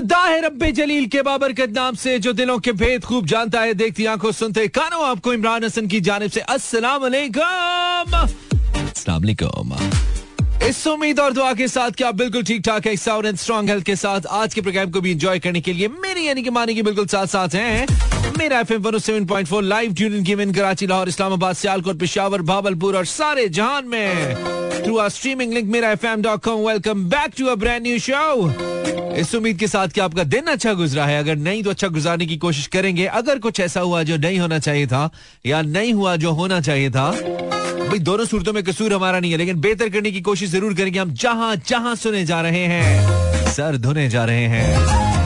ताहिर रब्बे जलील के बाबरकत नाम से जो दिलों के भेद खूब जानता है, देखती आँखों सुनते कानों, आपको इमरान हसन की जानब से अस्सलाम वालेकुम इस उम्मीद और दुआ के साथ क्या बिल्कुल ठीक ठाक है, साउंड एंड स्ट्रॉन्ग हेल्थ के साथ। आज के प्रोग्राम को भी एंजॉय करने के लिए मेरी यानी कि मानी की बिल्कुल साथ साथ हैं। Mera F M seven point four live tune given Karachi, Lahore, Islamabad, Sialkot, Peshawar Bahawalpur और सारे जहान में। Through our streaming link Mera F M dot com welcome back to a brand new show इस उम्मीद के साथ कि आपका दिन अच्छा गुजरा है। अगर नहीं तो अच्छा गुजारने की कोशिश करेंगे। अगर कुछ ऐसा हुआ जो नहीं होना चाहिए था, या नहीं हुआ जो होना चाहिए था, भाई, दोनों सूरतों में कसूर हमारा नहीं है, लेकिन बेहतर करने की कोशिश ज़रूर करेंगे। हम जहाँ जहाँ सुने जा रहे हैं, सर धुने जा रहे हैं।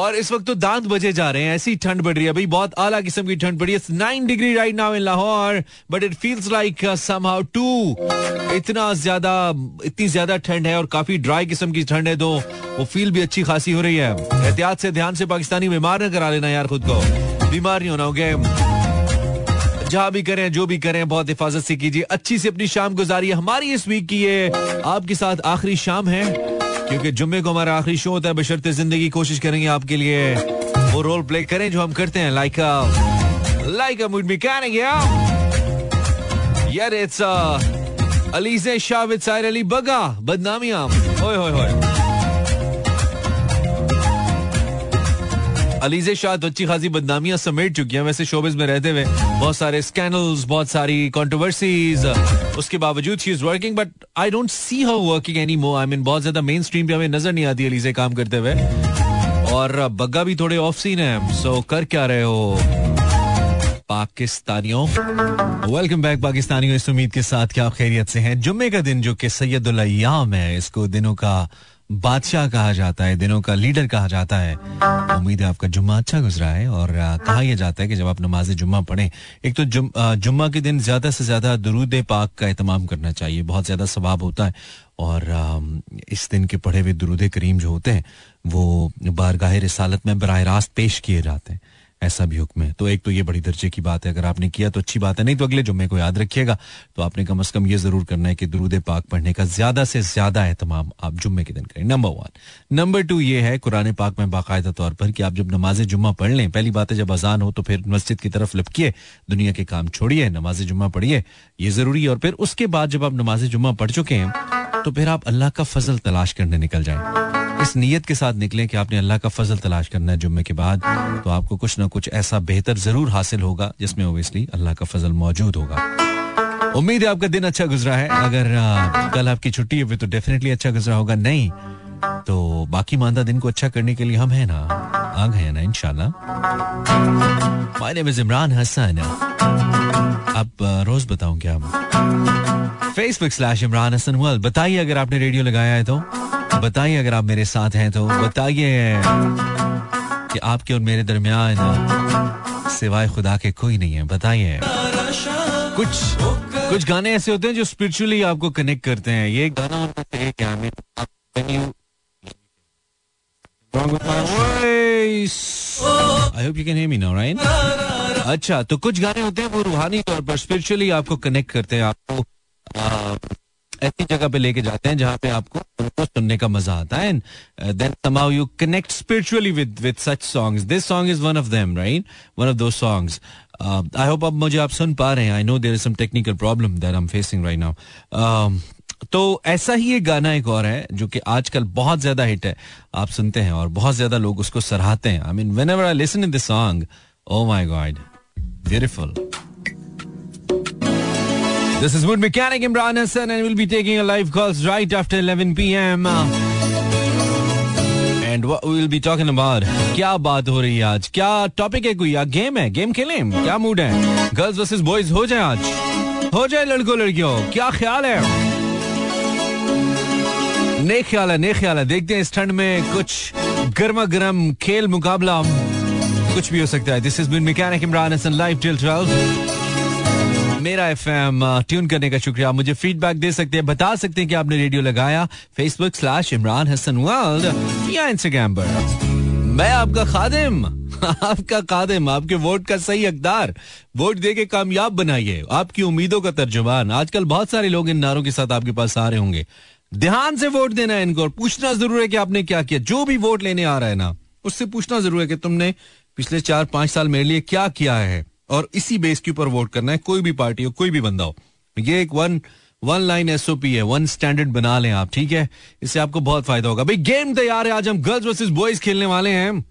और इस वक्त तो दांत बजे जा रहे हैं, ऐसी ठंड बढ़ रही है। भाई बहुत आला किस्म की ठंड पड़ी है। Nine degree right now in Lahore but it feels like somehow too इतना ज़्यादा, इतनी ज़्यादा ठंड है और काफ़ी ड्राई किस्म की ठंड है तो वो फील भी अच्छी खासी हो रही है। एहतियात से, ध्यान से पाकिस्तानी बीमार न करा लेना यार खुद को। बीमार नहीं होना हो गया जहाँ भी करें, जो भी करें, बहुत हिफाजत से कीजिए। अच्छी से अपनी शाम गुजारिए हमारी इस वीक की ये आपके साथ आखिरी शाम है, क्योंकि जुम्मे को हमारा आखिरी शो होता है। बशर्ते ज़िंदगी कोशिश करेंगे आपके लिए वो रोल प्ले करें, जो हम करते हैं। लाइक लाइक मूड मैकेनिक यार इट्स अलीजे शाह विद अली बगा बदनामियाँ ओए होए होए अलीजे शाह तो अच्छी खासी बदनामियाँ समेट चुकी हैं। वैसे शोबिस में रहते हुए बहुत सारे स्कैंडल्स बहुत सारी कंट्रोवर्सीज उसके बावजूद she is working but I don't see her working any more I mean बहुत ज़्यादा मेन स्ट्रीम पे हमें नज़र नहीं आती अलीजे काम करते हुए। और बग्गा भी थोड़े ऑफ़ सीन है। सो कर क्या रहे हो, पाकिस्तानियों? वेलकम बैक पाकिस्तानियों, इस उम्मीद के साथ कि आप खैरियत से हैं। जुम्मे का दिन जो कि सैयदुल अय्याम है, इसको दिनों का बादशाह कहा जाता है दिनों का लीडर कहा जाता है। उम्मीद है आपका जुम्मा अच्छा गुजरा है और कहा यह जाता है कि जब आप नमाज़ जुम्मा पढ़े एक तो जुम, जुम्मा के दिन ज़्यादा से ज़्यादा दरूद पाक का एहतमाम करना चाहिए बहुत ज़्यादा सवाब होता है और इस दिन के पढ़े हुए दरूद करीम जो होते हैं वो बारगाह रसालत में बरह रास्त पेश किए जाते हैं। ऐसा भी हुक्म है। तो एक तो ये बड़ी दर्जे की बात है, अगर आपने किया तो अच्छी बात है, नहीं तो अगले जुम्मे को याद रखिएगा। तो आपने कम अज कम ये ज़रूर करना है कि दरूद पाक पढ़ने का ज़्यादा से ज़्यादा एहतमाम आप जुम्मे के दिन करें। नंबर वन नंबर टू ये है, कुरान पाक में बाकायदा तौर पर कि आप जब नमाज़ जुम्मा पढ़ लें, पहली बात है जब अजान हो तो फिर मस्जिद की तरफ़ लपकिए, दुनिया के काम छोड़िए, नमाज़ जुम्मा पढ़िए, ये ज़रूरी है। और फिर उसके बाद जब आप नमाज़ जुम्मा पढ़ चुके हैं तो फिर आप अल्लाह का फजल तलाश करने निकल जाए। इस नीयत के साथ निकले कि आपने अल्लाह का फजल तलाश करना है जुम्मे के बाद तो आपको कुछ ना कुछ ऐसा बेहतर ज़रूर हासिल होगा, जिसमें ओबियसली अल्लाह का फजल मौजूद होगा। उम्मीद है आपका दिन अच्छा गुजरा है। अगर कल आपकी छुट्टी है तो डेफिनेटली अच्छा गुजरा होगा। नहीं तो बाकी मानदा दिन को अच्छा करने के लिए हम है ना? आ गए ना इनशाला इमरान हसन अब रोज बताऊँ क्या Facebook slash Imran Hasan world बताइए अगर आपने रेडियो लगाया है तो। बताइए अगर आप मेरे साथ हैं तो। बताइए कि आपके और मेरे दरमियान सिवाय खुदा के कोई नहीं है। बताइए। कुछ कुछ गाने ऐसे होते हैं जो स्पिरिचुअली आपको कनेक्ट करते हैं। ये गाना नाउ राइट अच्छा तो कुछ गाने होते हैं वो रूहानी तौर पर स्पिरिचुअली आपको कनेक्ट करते हैं, आपको ऐसी जगह पे लेके जाते हैं जहाँ पे आपको, उनको सुनने का मज़ा आता है। And then somehow you connect spiritually with with such songs this song is one of them right one of those songs I hope अब मुझे आप सुन पा रहे हैं। I know there is some technical problem that I am facing right now तो ऐसा ही एक गाना एक और है, जो कि आजकल बहुत ज़्यादा हिट है। आप सुनते हैं और बहुत ज़्यादा लोग उसको सराहते हैं। I mean whenever I listen in this song oh my god beautiful This is Mood Mechanic Imran Hassan, and we'll be taking a live calls right after 11 p.m. And what we'll be talking about क्या बात हो रही है आज क्या topic है कोई game है गेम खेलें क्या मूड है गर्ल्स वर्सेस बॉयज़ हो जाए आज हो जाए लड़कों लड़कियों क्या ख्याल है ने ख्याल है ने ख्याल है देखते हैं इस ठंड में कुछ गर्मा गर्म खेल मुकाबला कुछ भी हो सकता है। This is been mechanic Imran Hasan live till 12 मेरा एफ़ एम ट्यून करने का शुक्रिया। मुझे फीडबैक दे सकते हैं, बता सकते हैं कि आपने रेडियो लगाया। Facebook slash Imran Hasan world या इंस्टाग्राम पर। मैं आपका खादिम, आपका कादिम आपके वोट का सही हकदार। वोट दे के कामयाब बनाइए। आपकी उम्मीदों का तर्जुमान। आजकल बहुत सारे लोग इन नारों के साथ आपके पास आ रहे होंगे। ध्यान से वोट देना है इनको और पूछना ज़रूर है कि आपने क्या किया। जो भी वोट लेने आ रहा है ना, उससे पूछना ज़रूर है कि तुमने पिछले चार पाँच साल मेरे लिए क्या किया है? और इसी बेस के ऊपर वोट करना है, कोई भी पार्टी हो, कोई भी बंदा हो। ये एक वन वन लाइन एसओपी है वन स्टैंडर्ड बना लें आप, ठीक है? इससे आपको बहुत फ़ायदा होगा। भाई गेम तैयार है, आज हम गर्ल्स वर्सेस बॉयज़ खेलने वाले हैं।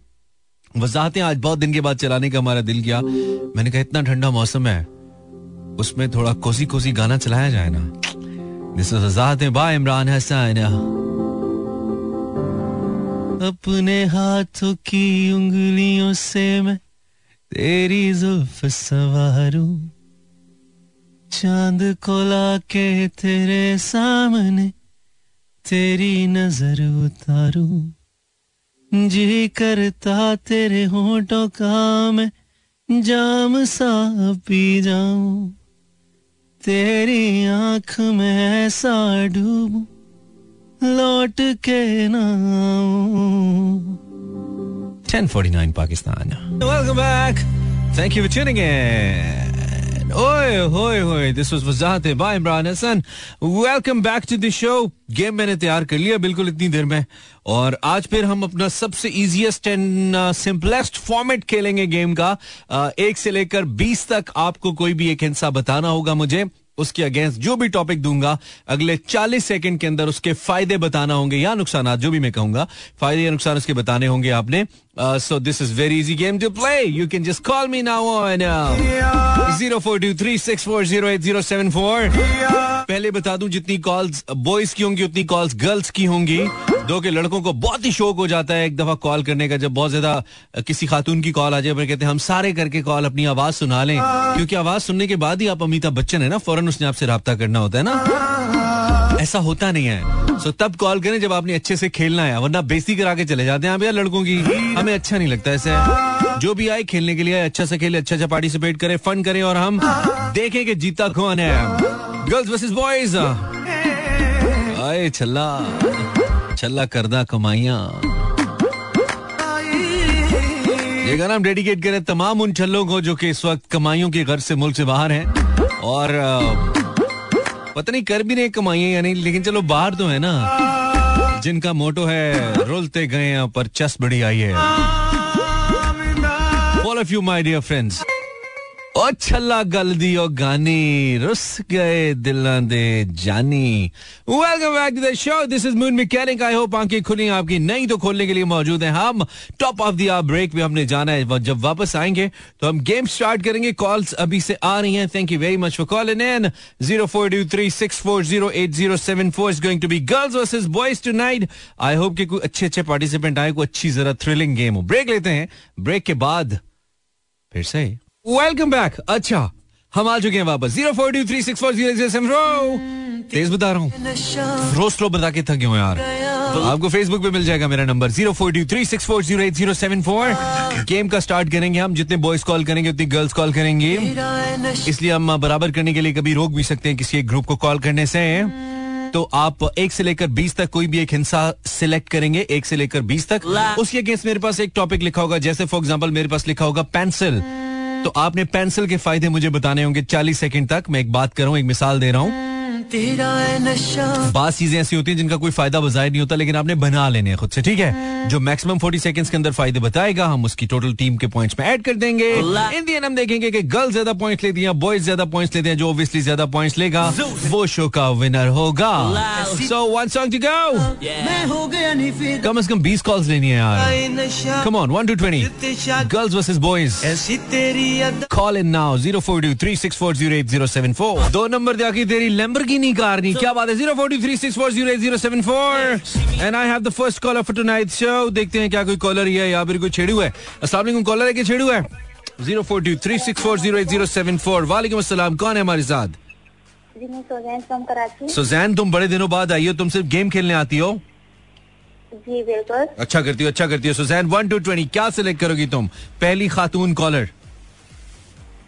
वजाहतें आज बहुत दिन के बाद चलाने का हमारा दिल किया। मैंने कहा, इतना ठंडा मौसम है, उसमें थोड़ा कोसी कोसी गाना चलाया जाए ना। दिस वजाहतें। बा इमरान हसन अपने हाथों की उंगलियों से मैं तेरी जुल्फ सवारू। चाँद को लाके तेरे सामने तेरी नज़र उतारू। जी करता तेरे होठों का मैं जाम सा पी जाऊँ। तेरी आँख में ऐसा डूबू। लौट के ना 1049 Pakistan welcome back thank you for tuning in ओए होए होए this was Wajahat by Imran Hasan welcome back to the show game मैंने तैयार कर लिया बिल्कुल इतनी देर में। और आज फिर हम अपना सबसे इजीएस्ट एंड सिंपलेस्ट फॉर्मेट खेलेंगे गेम का। Uh, एक से लेकर बीस तक आपको कोई भी एक हिस्सा बताना होगा मुझे। उसके अगेंस्ट जो भी टॉपिक दूँगा अगले 40 सेकंड के अंदर उसके फ़ायदे बताना होंगे या नुकसान जो भी मैं कहूँगा फ़ायदे या नुकसान उसके बताने होंगे आपने। So this is very easy game to play you can just call me now zero four two three six four zero eight zero seven four पहले बता दूँ जितनी कॉल्स बॉयज़ की होंगी उतनी कॉल्स गर्ल्स की होंगी। दो के लड़कों को बहुत ही शौक हो जाता है एक दफ़ा कॉल करने का जब बहुत ज़्यादा किसी खातून की कॉल आ जाए कहते हैं हम सारे करके कॉल अपनी आवाज़ सुना लें। क्योंकि आवाज़ सुनने के बाद ही आप अमिताभ बच्चन है ना फ़ौरन उसने आपसे रहा करना होता है ना। ऐसा होता नहीं है। सो तब कॉल करें जब आपने अच्छे से खेलना है वरना बेसी करा के चले जाते हैं आप यार लड़कों की। हमें अच्छा नहीं लगता ऐसे। जो भी आए खेलने के लिए अच्छा से खेले अच्छा अच्छा पार्टिसिपेट करे फन करें और हम देखें कि जीता कौन है। गर्ल्स वर्सेस बॉयज़ आए छल्ला। छल्ला करदा कमाइया। ये गाना हम डेडिकेट करें तमाम उन छल्लों को जो कि इस वक्त कमाइयों के घर से मुल्क से बाहर हैं। और पता नहीं कर भी नहीं कमाइए या नहीं, लेकिन चलो बाहर तो है ना। जिनका मोटो है, रोलते गए पर चस बड़ी आई है। All of you my dear friends ओ छल्ला गल गानी, रुस गए दे जानी। Welcome back to the show this is moon mechanic I hope आँखें खुली, आपकी तो खोलने के लिए मौजूद हैं हम। टॉप ऑफ़ द ब्रेक में हमने जाना है जब वापस आएँगे तो हम गेम स्टार्ट करेंगे। कॉल्स अभी से आ रही हैं। Thank you very much for calling in zero four two three six four zero eight zero seven four is going to be girls versus boys tonight I hope कि कोई अच्छे अच्छे पार्टिसिपेंट आए, कोई अच्छी जरा थ्रिलिंग गेम हो। Break लेते हैं। ब्रेक के बाद फिर से वेलकम बैक अच्छा हम आ चुके हैं वापस। Zero four two three six four zero तेज बता रहा हूँ। रोज स्लो बता के थक गए यार। तो आपको फेसबुक पे मिल जाएगा मेरा number. Zero four two three six four zero eight zero seven four game का स्टार्ट करेंगे हम। जितने बॉयज़ कॉल करेंगे उतनी गर्ल्स कॉल करेंगे। इसलिए हम बराबर करने के लिए कभी रोक भी सकते हैं किसी एक ग्रुप को कॉल करने से। तो आप एक से लेकर बीस तक कोई भी एक हिंसा सिलेक्ट करेंगे एक से लेकर बीस तक। उसके अगेंस्ट मेरे पास एक टॉपिक लिखा होगा। जैसे फॉर एग्ज़ाम्पल मेरे पास लिखा होगा पेंसिल तो आपने पेंसिल के फ़ायदे मुझे बताने होंगे। चालीस सेकेंड तक मैं एक बात कर रहा हूँ एक मिसाल दे रहा हूँ। बात चीज़ें ऐसी होती हैं जिनका कोई फ़ायदा बजाय नहीं होता लेकिन आपने बना लेने खुद से ठीक है? जो मैक्सिमम फोर्टी सेकंड्स के अंदर फ़ायदे बताएगा हम उसकी टोटल टीम के पॉइंट्स में ऐड कर देंगे। इन दी हम देखेंगे कि गर्ल्स ज़्यादा पॉइंट्स लेती हैं बॉयज़ ज़्यादा पॉइंट्स लेते हैं जो ऑब्वियसली ज़्यादा पॉइंट्स लेगा वो शो का विनर होगा। So one song to go कम से कम बीस कॉल्स लेनी है यार। Come on one two twenty girls versus boys call in now zero four two three six four zero eight zero seven four दो नंबर जाके तेरी लैम्बोर्गिनी नहीं कार नहीं क्या बात है zero four three six four zero zero seven four and I have the first caller for tonight show देखते हैं क्या कोई कॉलर ही है या फिर कोई छेड़ू है अस्सलाम कॉलर है कि छेड़ू है zero four two three six four zero zero seven four वालेकुम अस्सलाम कौन है हमारे साथ सुजैन तुम बड़े दिनों बाद आई हो तुम सिर्फ़ गेम खेलने आती हो जी बिल्कुल अच्छा करती हो अच्छा करती हो सुजैन वन टू ट्वेंटी क्या सिलेक्ट करोगी तुम पहली खातून caller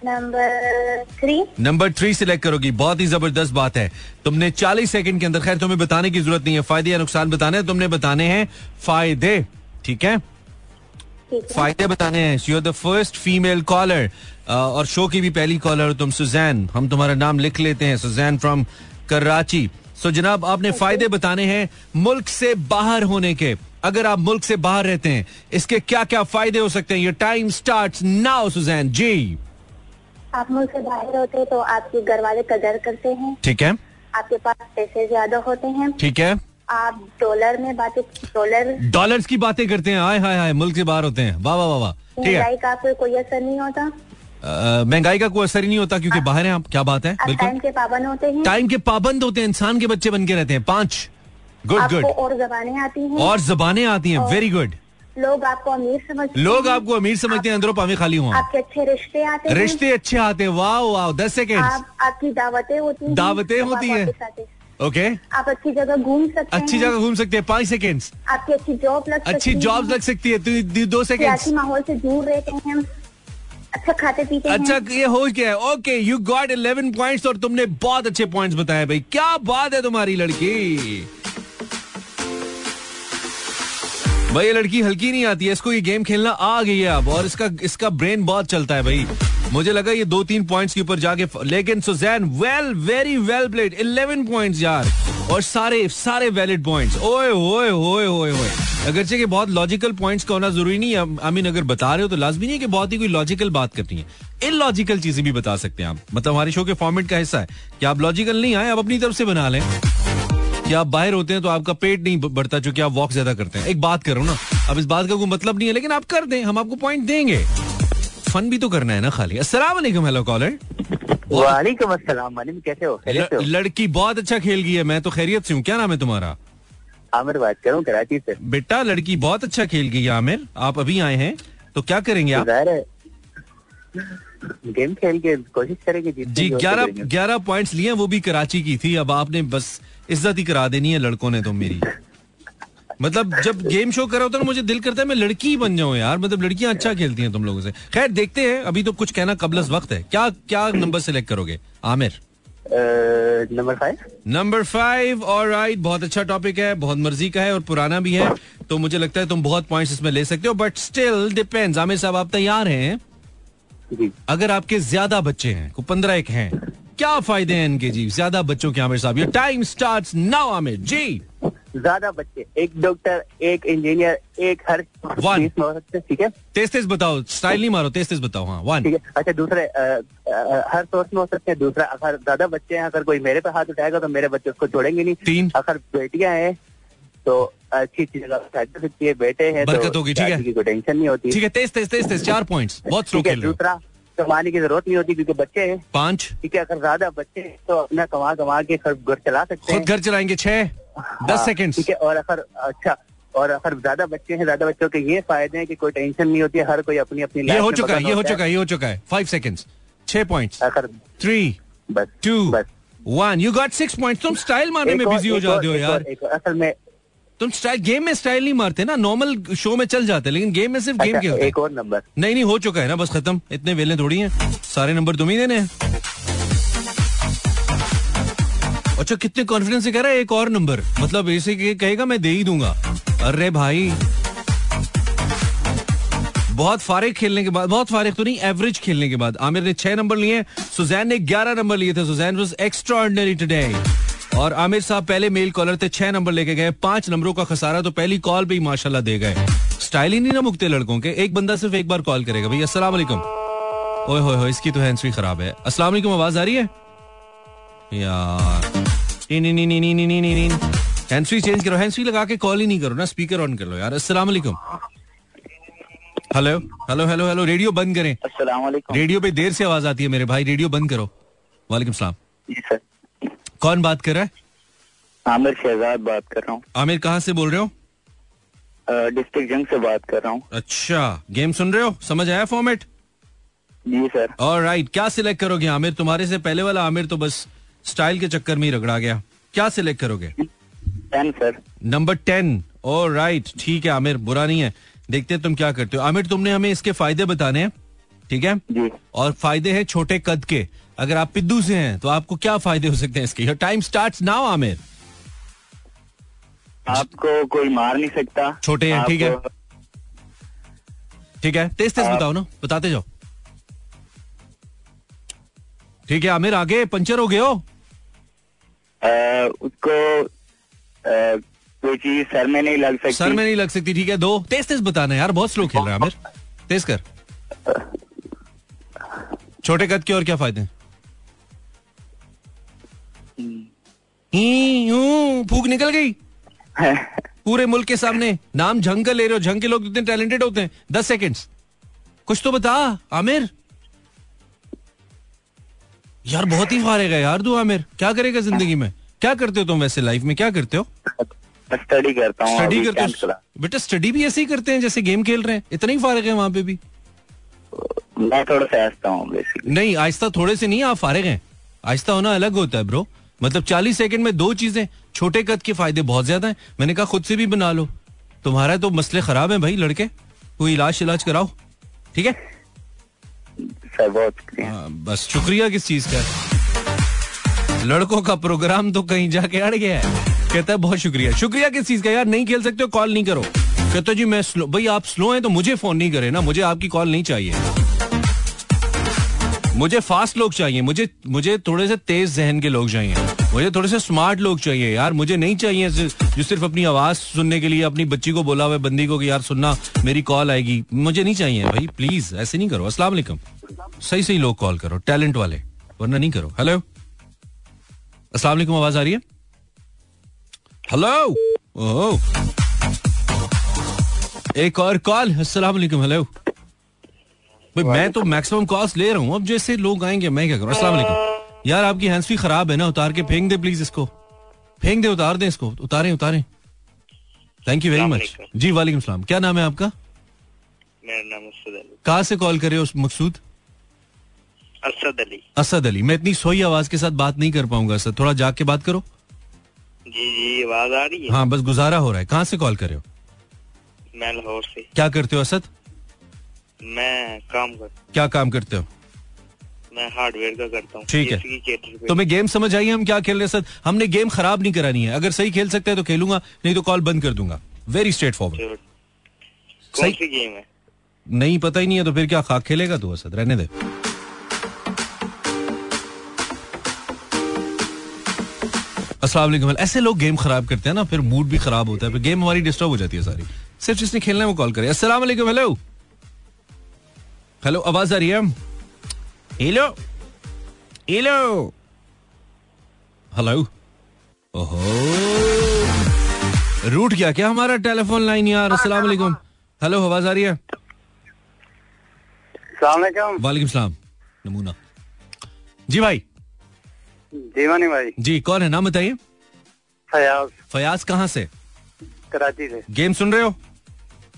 number three number three select करोगी। बहुत ही ज़बरदस्त बात है। तुमने चालीस सेकंड के अंदर खैर तुम्हें बताने की ज़रूरत नहीं है। फ़ायदे या नुकसान बताने हैं तुमने बताने हैं फ़ायदे। ठीक है? फ़ायदे बताने हैं। You are the first female caller और शो की भी पहली कॉलर तुम सुजैन हम तुम्हारा नाम लिख लेते हैं सुजैन फ्रॉम कराची सो जनाब आपने फ़ायदे बताने हैं मुल्क से बाहर होने के। अगर आप मुल्क से बाहर रहते हैं इसके क्या क्या फ़ायदे हो सकते हैं? Your time start now Suzanne ji. आप मुल्क से बाहर होते हैं तो आपके घर वाले कदर करते हैं। ठीक है। आपके पास पैसे ज़्यादा होते हैं। ठीक है। आप डॉलर में बातें डॉलर डॉलर्स की बातें करते हैं। हाय हाय हाय मुल्क से बाहर होते हैं। वाह वाह वाह ठीक है। महँगाई का आपको कोई असर नहीं होता। महँगाई का कोई असर ही नहीं होता क्योंकि बाहर हैं आप। क्या बात है? बिल्कुल। टाइम के पाबंद होते हैं। टाइम के पाबंद होते हैं। इंसान के बच्चे बन के रहते हैं। पाँच। Good good. और जबानें आती हैं। और जबानें आती हैं। Very good. लोग आपको अमीर समझते लोग आपको अमीर समझते हैं अंदरों पावे खाली हुआ आपके अच्छे रिश्ते आते हैं। रिश्ते अच्छे आते हैं। वाह वाह दस सेकेंड आप आपकी दावतें होती हैं। दावतें होती हैं। ओके। आप अच्छी जगह घूम सकते हैं। अच्छी जगह घूम सकते हैं। पाँच सेकेंड आपकी अच्छी जॉब लग अच्छी जॉब लग सकती है। दो सेकेंड माहौल से दूर रहते हैं। अच्छा खाते पीते अच्छा हैं ये हो गया ओके यू गॉट 11 पॉइंट्स और तुमने बहुत अच्छे पॉइंट्स बताए भाई। क्या बात है तुम्हारी लड़की। भाई, ये लड़की हल्की नहीं आती है, इसको ये गेम खेलना आ गई है अब, और इसका इसका ब्रेन बहुत चलता है भाई। मुझे लगा ये दो तीन पॉइंट्स के ऊपर जाके लेकिन Suzanne well very well played 11 points यार, और सारे सारे वैलिड पॉइंट्स ओए ओए ओए ओए ओए। अगरचे के बहुत लॉजिकल पॉइंट्स का होना ज़रूरी नहीं है आई मीन अगर बता रहे हो तो लाजमी नहीं है कि बहुत ही कोई लॉजिकल बात करनी है। इन लॉजिकल चीज़ें भी बता सकते हैं आप। मतलब हमारे शो के फॉर्मेट का हिस्सा है। कि आप लॉजिकल नहीं आए, आप अपनी तरफ़ से बना लें। कि आप बाहर होते हैं तो आपका पेट नहीं बढ़ता चूँकि आप वॉक ज़्यादा करते हैं। एक बात करो ना अब इस बात का कोई मतलब नहीं है लेकिन आप कर दें हम आपको पॉइंट देंगे। फन भी तो करना है ना खाली। अस्सलाम वालेकुम हेलो कॉलर वालेकुम अस्सलाम कैसे हो? लड़की बहुत अच्छा खेल गई है मैं तो खैरियत से हूँ। क्या नाम है तुम्हारा? आमिर बात करूँ कराची से। बेटा लड़की बहुत अच्छा खेल गई है आमिर। आप अभी आए हैं तो क्या करेंगे आप? गेम खेल के कोशिश करेंगे जी ग्यारह ग्यारह पॉइंट्स लिए वो भी कराची की थी। अब आपने बस इज़्ज़त ही करा देनी है लड़कों ने तो मेरी। मतलब जब गेम शो करा होता है ना मुझे दिल करता है मैं लड़की बन जाऊँ यार। मतलब लड़कियाँ अच्छा खेलती हैं तुम लोगों से। खैर देखते हैं। अभी तो कुछ कहना कबलस वक्त है। क्या क्या नंबर सेलेक्ट करोगे? Aamir. Number five number five और राइट बहुत अच्छा टॉपिक है बहुत मर्ज़ी का है और पुराना भी है। तो मुझे लगता है तुम बहुत पॉइंट्स इसमें ले सकते हो बट स्टिल डिपेंड्स आमिर साहब आप तैयार हैं? जी। अगर आपके ज़्यादा बच्चे हैं को पंद्रह एक हैं क्या फ़ायदे हैं इनके? जी ज़्यादा बच्चों के आमिर साहब ये टाइम स्टार्ट नाउ आमिर। जी। ज़्यादा बच्चे एक डॉक्टर एक इंजीनियर एक हर हैं, ठीक है? तेज तेज बताओ स्टाइल नहीं मारो तेज तेज बताओ हाँ वन ठीक है। अच्छा दूसरे हर सोर्स में हो सकते हैं दूसरा अगर ज़्यादा बच्चे हैं अगर कोई मेरे पे हाथ उठाएगा तो मेरे बच्चे उसको छोड़ेंगे नहीं। तीन। अगर बेटियाँ हैं तो अच्छी अच्छी जगह हो सकती है बेटे हैं बरकत तो होगी, ठीक है। कोई टेंशन नहीं होती। ठीक है तेज तेज तेज तेज चार पॉइंट्स बहुत स्लो खेल दूसरा कमाने की ज़रूरत नहीं होती क्योंकि बच्चे हैं। पाँच। ठीक है अगर ज़्यादा बच्चे हैं तो अपना कमा कमा के घर घर चला सकते हैं। घर चलाएँगे छह दस हाँ, सेकेंड ठीक है और अगर अच्छा और अगर ज़्यादा बच्चे हैं ज़्यादा बच्चों के ये फ़ायदे हैं कि कोई टेंशन नहीं होती है हर कोई अपनी अपनी ये हो चुका है ये हो चुका है ये हो चुका है। फाइव सेकेंड्स छह पॉइंट्स अगर थ्री बस टू बस। One you got six point तुम स्टाइल मारने में बिज़ी हो जाते हो यार। असल में तुम स्टाइल गेम में स्टाइल नहीं मारते ना नॉर्मल शो में चल जाते लेकिन गेम में सिर्फ़ गेम अच्छा, खेलते हैं। एक और नंबर नहीं नहीं हो चुका है ना बस खत्म। इतने वेले थोड़ी हैं। सारे नंबर तुम ही देने हैं। अच्छा कितने कॉन्फिडेंस से कह रहा है एक और नंबर मतलब ऐसे कि कहेगा मैं दे ही दूँगा। अरे भाई। बहुत फारिग खेलने के बाद बहुत फारिग तो नहीं एवरेज खेलने के बाद। आमिर ने छह नंबर लिए सुजैन ने ग्यारह नंबर लिए थे। Suzanne was extraordinary today और आमिर साहब पहले मेल कॉलर थे छह नंबर लेके गए पाँच नंबरों का खसारा तो पहली कॉल भी माशाल्लाह दे गए। स्टाइल ही नहीं ना मुकते लड़कों के। एक बंदा सिर्फ़ एक बार कॉल करेगा। भाई असला ओए होए हो इसकी तो हैंसवी खराब है। असला आवाज़ आ रही है? यार। हैंड्स चेंज करो। हैंड्स लगा के कॉल ही नहीं करो ना। स्पीकर ऑन कर लो यार। अस्सलाम वालेकुम। Hello hello hello hello radio बंद करें। अस्सलाम वालेकुम। रेडियो पे देर से आवाज़ आती है मेरे भाई। रेडियो बंद करो। वालेकुम सलाम। जी सर। कौन बात कर रहा है? आमिर शहजाद बात कर रहा हूँ। आमिर कहाँ से बोल रहे हो? डिस्ट्रिक्ट जंग से बात कर रहा हूँ। अच्छा गेम सुन रहे हो? समझ आया फॉर्मेट जी सर। और राइट क्या सिलेक्ट करोगे आमिर? तुम्हारे से पहले वाला आमिर तो बस स्टाइल के चक्कर में ही रगड़ा गया। क्या सिलेक्ट करोगे? Ten sir. नंबर टेन और राइट ठीक है आमिर बुरा नहीं है। देखते हैं तुम क्या करते हो। आमिर तुमने हमें इसके फ़ायदे बताने हैं ठीक है? जी। और फ़ायदे हैं छोटे कद के। अगर आप पिद्दू से हैं तो आपको क्या फ़ायदे हो सकते हैं इसके? टाइम स्टार्ट नाउ आमिर आपको कोई मार नहीं सकता। छोटे हैं, ठीक है। ठीक है तेज तेज बताओ ना बताते जाओ। ठीक है आमिर आगे पंचर हो गए हो? उसको कोई चीज़ सर में नहीं लग सकती। सर में नहीं लग सकती ठीक है दो। तेज तेज बताना यार बहुत स्लो खेल रहा है आमिर तेज कर। छोटे कद के और क्या फ़ायदे हैं? फूक निकल गई। पूरे मुल्क के सामने नाम झंग का ले रहे हो झंग के लोग इतने टैलेंटेड होते हैं। दस सेकेंड्स कुछ तो बता आमिर। यार बहुत ही फारेगा यार तू आमिर। क्या करेगा ज़िंदगी में? क्या करते हो तुम वैसे लाइफ में? क्या करते हो? स्टडी करता हूँ स्टडी करते हो? बेटा स्टडी भी ऐसे ही करते हैं जैसे गेम खेल रहे हैं। इतना ही फारग है वहाँ पे भी। मैं थोड़ा सा हंसता हूँ नहीं आहिस्ता थोड़े से नहीं आप फारग हैं। आहिस्ता होना अलग होता है ब्रो मतलब चालीस सेकंड में दो चीज़ें छोटे कद के फ़ायदे बहुत ज़्यादा हैं। मैंने कहा खुद से भी बना लो। तुम्हारा तो मसले खराब है भाई लड़के। कोई इलाज इलाज कराओ। ठीक है? सर बहुत शुक्रिया। हाँ, बस शुक्रिया किस चीज़ का। लड़कों का प्रोग्राम तो कहीं जाके अड़ गया है। कहता है बहुत शुक्रिया। शुक्रिया किस चीज़ का यार नहीं खेल सकते हो कॉल नहीं करो। कहता जी मैं स्लो भाई आप स्लो हैं तो मुझे फ़ोन नहीं करे ना मुझे आपकी कॉल नहीं चाहिए। मुझे फास्ट लोग चाहिए मुझे मुझे थोड़े से तेज जहन के लोग चाहिए। मुझे थोड़े से स्मार्ट लोग चाहिए यार मुझे नहीं चाहिए जो सिर्फ़ अपनी आवाज़ सुनने के लिए अपनी बच्ची को बोला हुआ बंदी को कि यार सुनना मेरी कॉल आएगी। मुझे नहीं चाहिए भाई प्लीज़ ऐसे नहीं करो। अस्सलाम वालेकुम। सही सही लोग कॉल करो टैलेंट वाले वरना नहीं करो। हेलो अस्सलाम वालेकुम आवाज़ आ रही है? हेलो ओह एक और कॉल अस्सलाम वालेकुम हेलो भाई मैं तो मैक्सिमम कॉल्स ले रहा हूँ अब जैसे लोग आएँगे मैं क्या करूँ? अस्सलाम वालेकुम। यार आपकी हैंड्स फ्री खराब है ना उतार के फेंक दे प्लीज़ इसको। फेंक दे उतार दे इसको। उतारें उतारें। थैंक यू वेरी मच जी वालेकुम सलाम। क्या नाम है आपका? मेरा नाम असद अली। कहाँ से कॉल करे हो मकसूद? असद अली। असद अली। मैं इतनी सोई आवाज़ के साथ बात नहीं कर पाऊँगा सर थोड़ा जाग के बात करो। जी जी आवाज़ आ रही है? हाँ बस गुजारा हो रहा है। कहाँ से कॉल करे हो? मैं लाहौर से। क्या करते हो असद? मैं काम कर क्या काम करते हो? मैं हार्डवेयर का करता हूँ ठीक है। तुम्हें गेम समझ आई हम क्या खेल रहे हैं सर? हमने गेम खराब नहीं करानी है। अगर सही खेल सकते हैं तो खेलूँगा नहीं तो कॉल बंद कर दूँगा। वेरी स्ट्रेट फॉरवर्ड सही- गेम है? नहीं पता ही नहीं है तो फिर क्या खाक खेलेगा तू असद? रहने दे। अस्सलाम ऐसे लोग गेम खराब करते हैं ना फिर मूड भी खराब होता है फिर गेम हमारी डिस्टर्ब हो जाती है सारी। सिर्फ़ जिसने खेलना है वो कॉल करे। वालेकुम हेलो हेलो आवाज़ आ रही है? हेलो हेलो हेलो ओहो। रूट गया क्या हमारा टेलीफोन लाइन यार? अस्सलाम वालेकुम। हेलो आवाज़ आ रही है? वालेकुम। सलाम। नमूना। जी भाई। जीवानी भाई। जी कौन है? नाम बताइए। फयाज। फयाज कहाँ से? कराची से। गेम सुन रहे हो?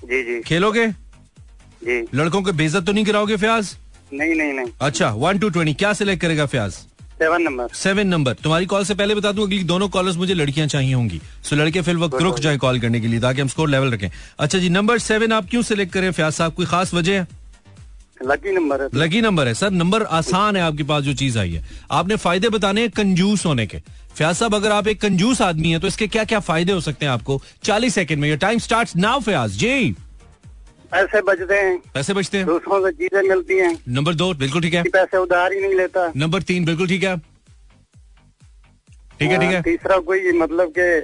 जी जी। खेलोगे? जी। लड़कों को बेइज्जत तो नहीं कराओगे फयाज? नहीं नहीं नहीं। अच्छा वन टू ट्वेंटी क्या सिलेक्ट करेगा Fayyaz seven number seven number तुम्हारी कॉल से पहले बता दूँ अगली दोनों कॉलर्स मुझे लड़कियाँ चाहिए होंगी। सो लड़के फिर वक्त रुक जाए कॉल करने के लिए ताकि हम स्कोर लेवल रखें। अच्छा जी नंबर सेवन आप क्यों सिलेक्ट करें फयाज साहब? कोई खास वजह है? लकी नंबर है। लकी नंबर है। सर नंबर आसान है आपके पास जो चीज़ आई है। आपने फ़ायदे बताने हैं कंजूस होने के। फयाज साहब अगर आप एक कंजूस आदमी है तो इसके क्या क्या फ़ायदे हो सकते हैं आपको? 40 सेकंड में। Your time start now Fayyaz ji पैसे बचते हैं। पैसे बचते हैं? दूसरों से चीज़ें मिलती हैं। नंबर दो बिल्कुल ठीक है। पैसे उधार ही नहीं लेता। नंबर तीन बिल्कुल ठीक है। ठीक है ठीक है। तीसरा कोई मतलब के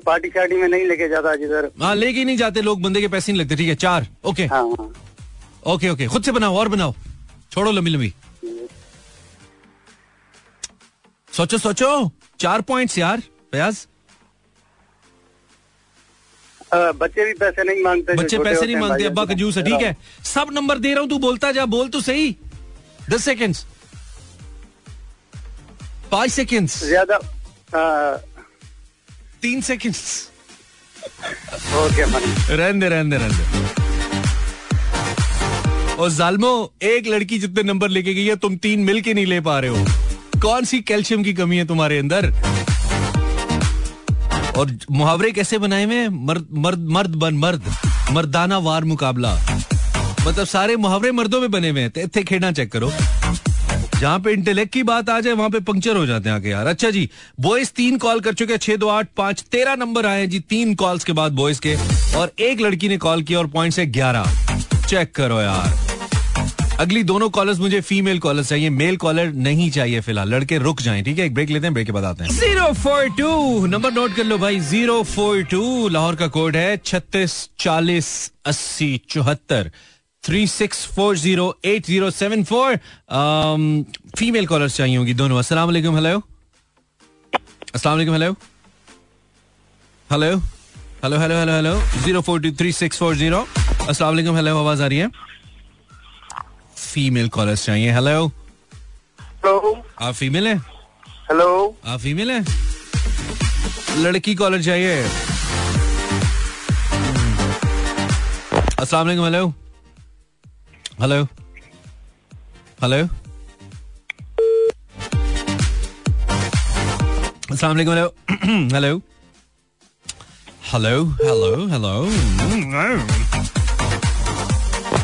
पार्टी शार्टी में नहीं लेके जाता जिधर हाँ लेके नहीं जाते लोग बंदे के पैसे नहीं लगते ठीक है। चार ओके। हाँ हाँ। Okay okay. खुद से बनाओ और बनाओ। छोड़ो लंबी लंबी। सोचो सोचो। चार पॉइंट्स यार फयाज बच्चे भी पैसे नहीं मांगते बच्चे पैसे नहीं मांगते अब्बा कंजूस है ठीक है? सब नंबर दे रहा हूँ तू बोलता जा बोल तो सही। दस सेकेंड्स पाँच सेकेंड्स ज़्यादा तीन सेकेंड्स ओके रहने दे रहने दे रहने दे। और जालमो एक लड़की जितने नंबर लेके गई है तुम तीन मिल के नहीं ले पा रहे हो। कौन सी कैल्शियम की कमी है तुम्हारे अंदर? और मुहावरे कैसे बनाए हुए मर्द मर्द मर्द बन मर्द। मर्दाना वार मुकाबला। मतलब सारे मुहावरे मर्दों में बने हुए हैं। इतने खेड़ना चेक करो। जहाँ पे इंटेलेक्ट की बात आ जाए, वहाँ पे पंक्चर हो जाते हैं आके यार। अच्छा जी बॉयज़ तीन कॉल कर चुके हैं। छह, दो, आठ, पाँच, तेरह नंबर आए हैं जी। तीन कॉल्स के बाद बॉयज़ के। और एक लड़की ने कॉल किया और पॉइंट है ग्यारह। चेक करो यार। अगली दोनों कॉलर्स मुझे फीमेल कॉलर चाहिए मेल कॉलर नहीं चाहिए फ़िलहाल। लड़के रुक जाए, ठीक है? एक ब्रेक लेते हैं ब्रेक के बाद आते हैं। Zero four two number note कर लो भाई, ज़ीरो फोर टू, लाहौर का कोड है छत्तीस चालीस अस्सी चौहत्तर, three six four zero eight zero seven four. Female caller चाहिए होगी दोनों। वालेकुम हेलो अस्सलाम hello hello hello hello hello hello zero four two, three six four zero. अस्सलाम हेलो आवाज़ आ रही है? फीमेल कॉलर्स चाहिए। हेलो हेलो आप फीमेल हैं? हेलो आप फीमेल हैं? लड़की कॉलर चाहिए। अस्सलाम वालेकुम हेलो हेलो हेलो अस्सलाम वालेकुम hello hello hello hello hello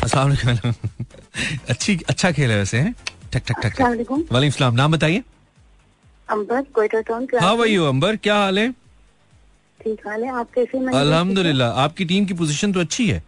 अस्सलाम वालेकुम हेलो अच्छी अच्छा खेल है वैसे है? ठक ठक ठक वाले वालेकुम। वालेकुम सलाम नाम बताइए। अंबर कोयटा टाउन से हाँ भाई अंबर? क्या हाल है? ठीक हाल है आप कैसे? अल्हम्दुलिल्लाह आपकी टीम की पोजीशन तो अच्छी है?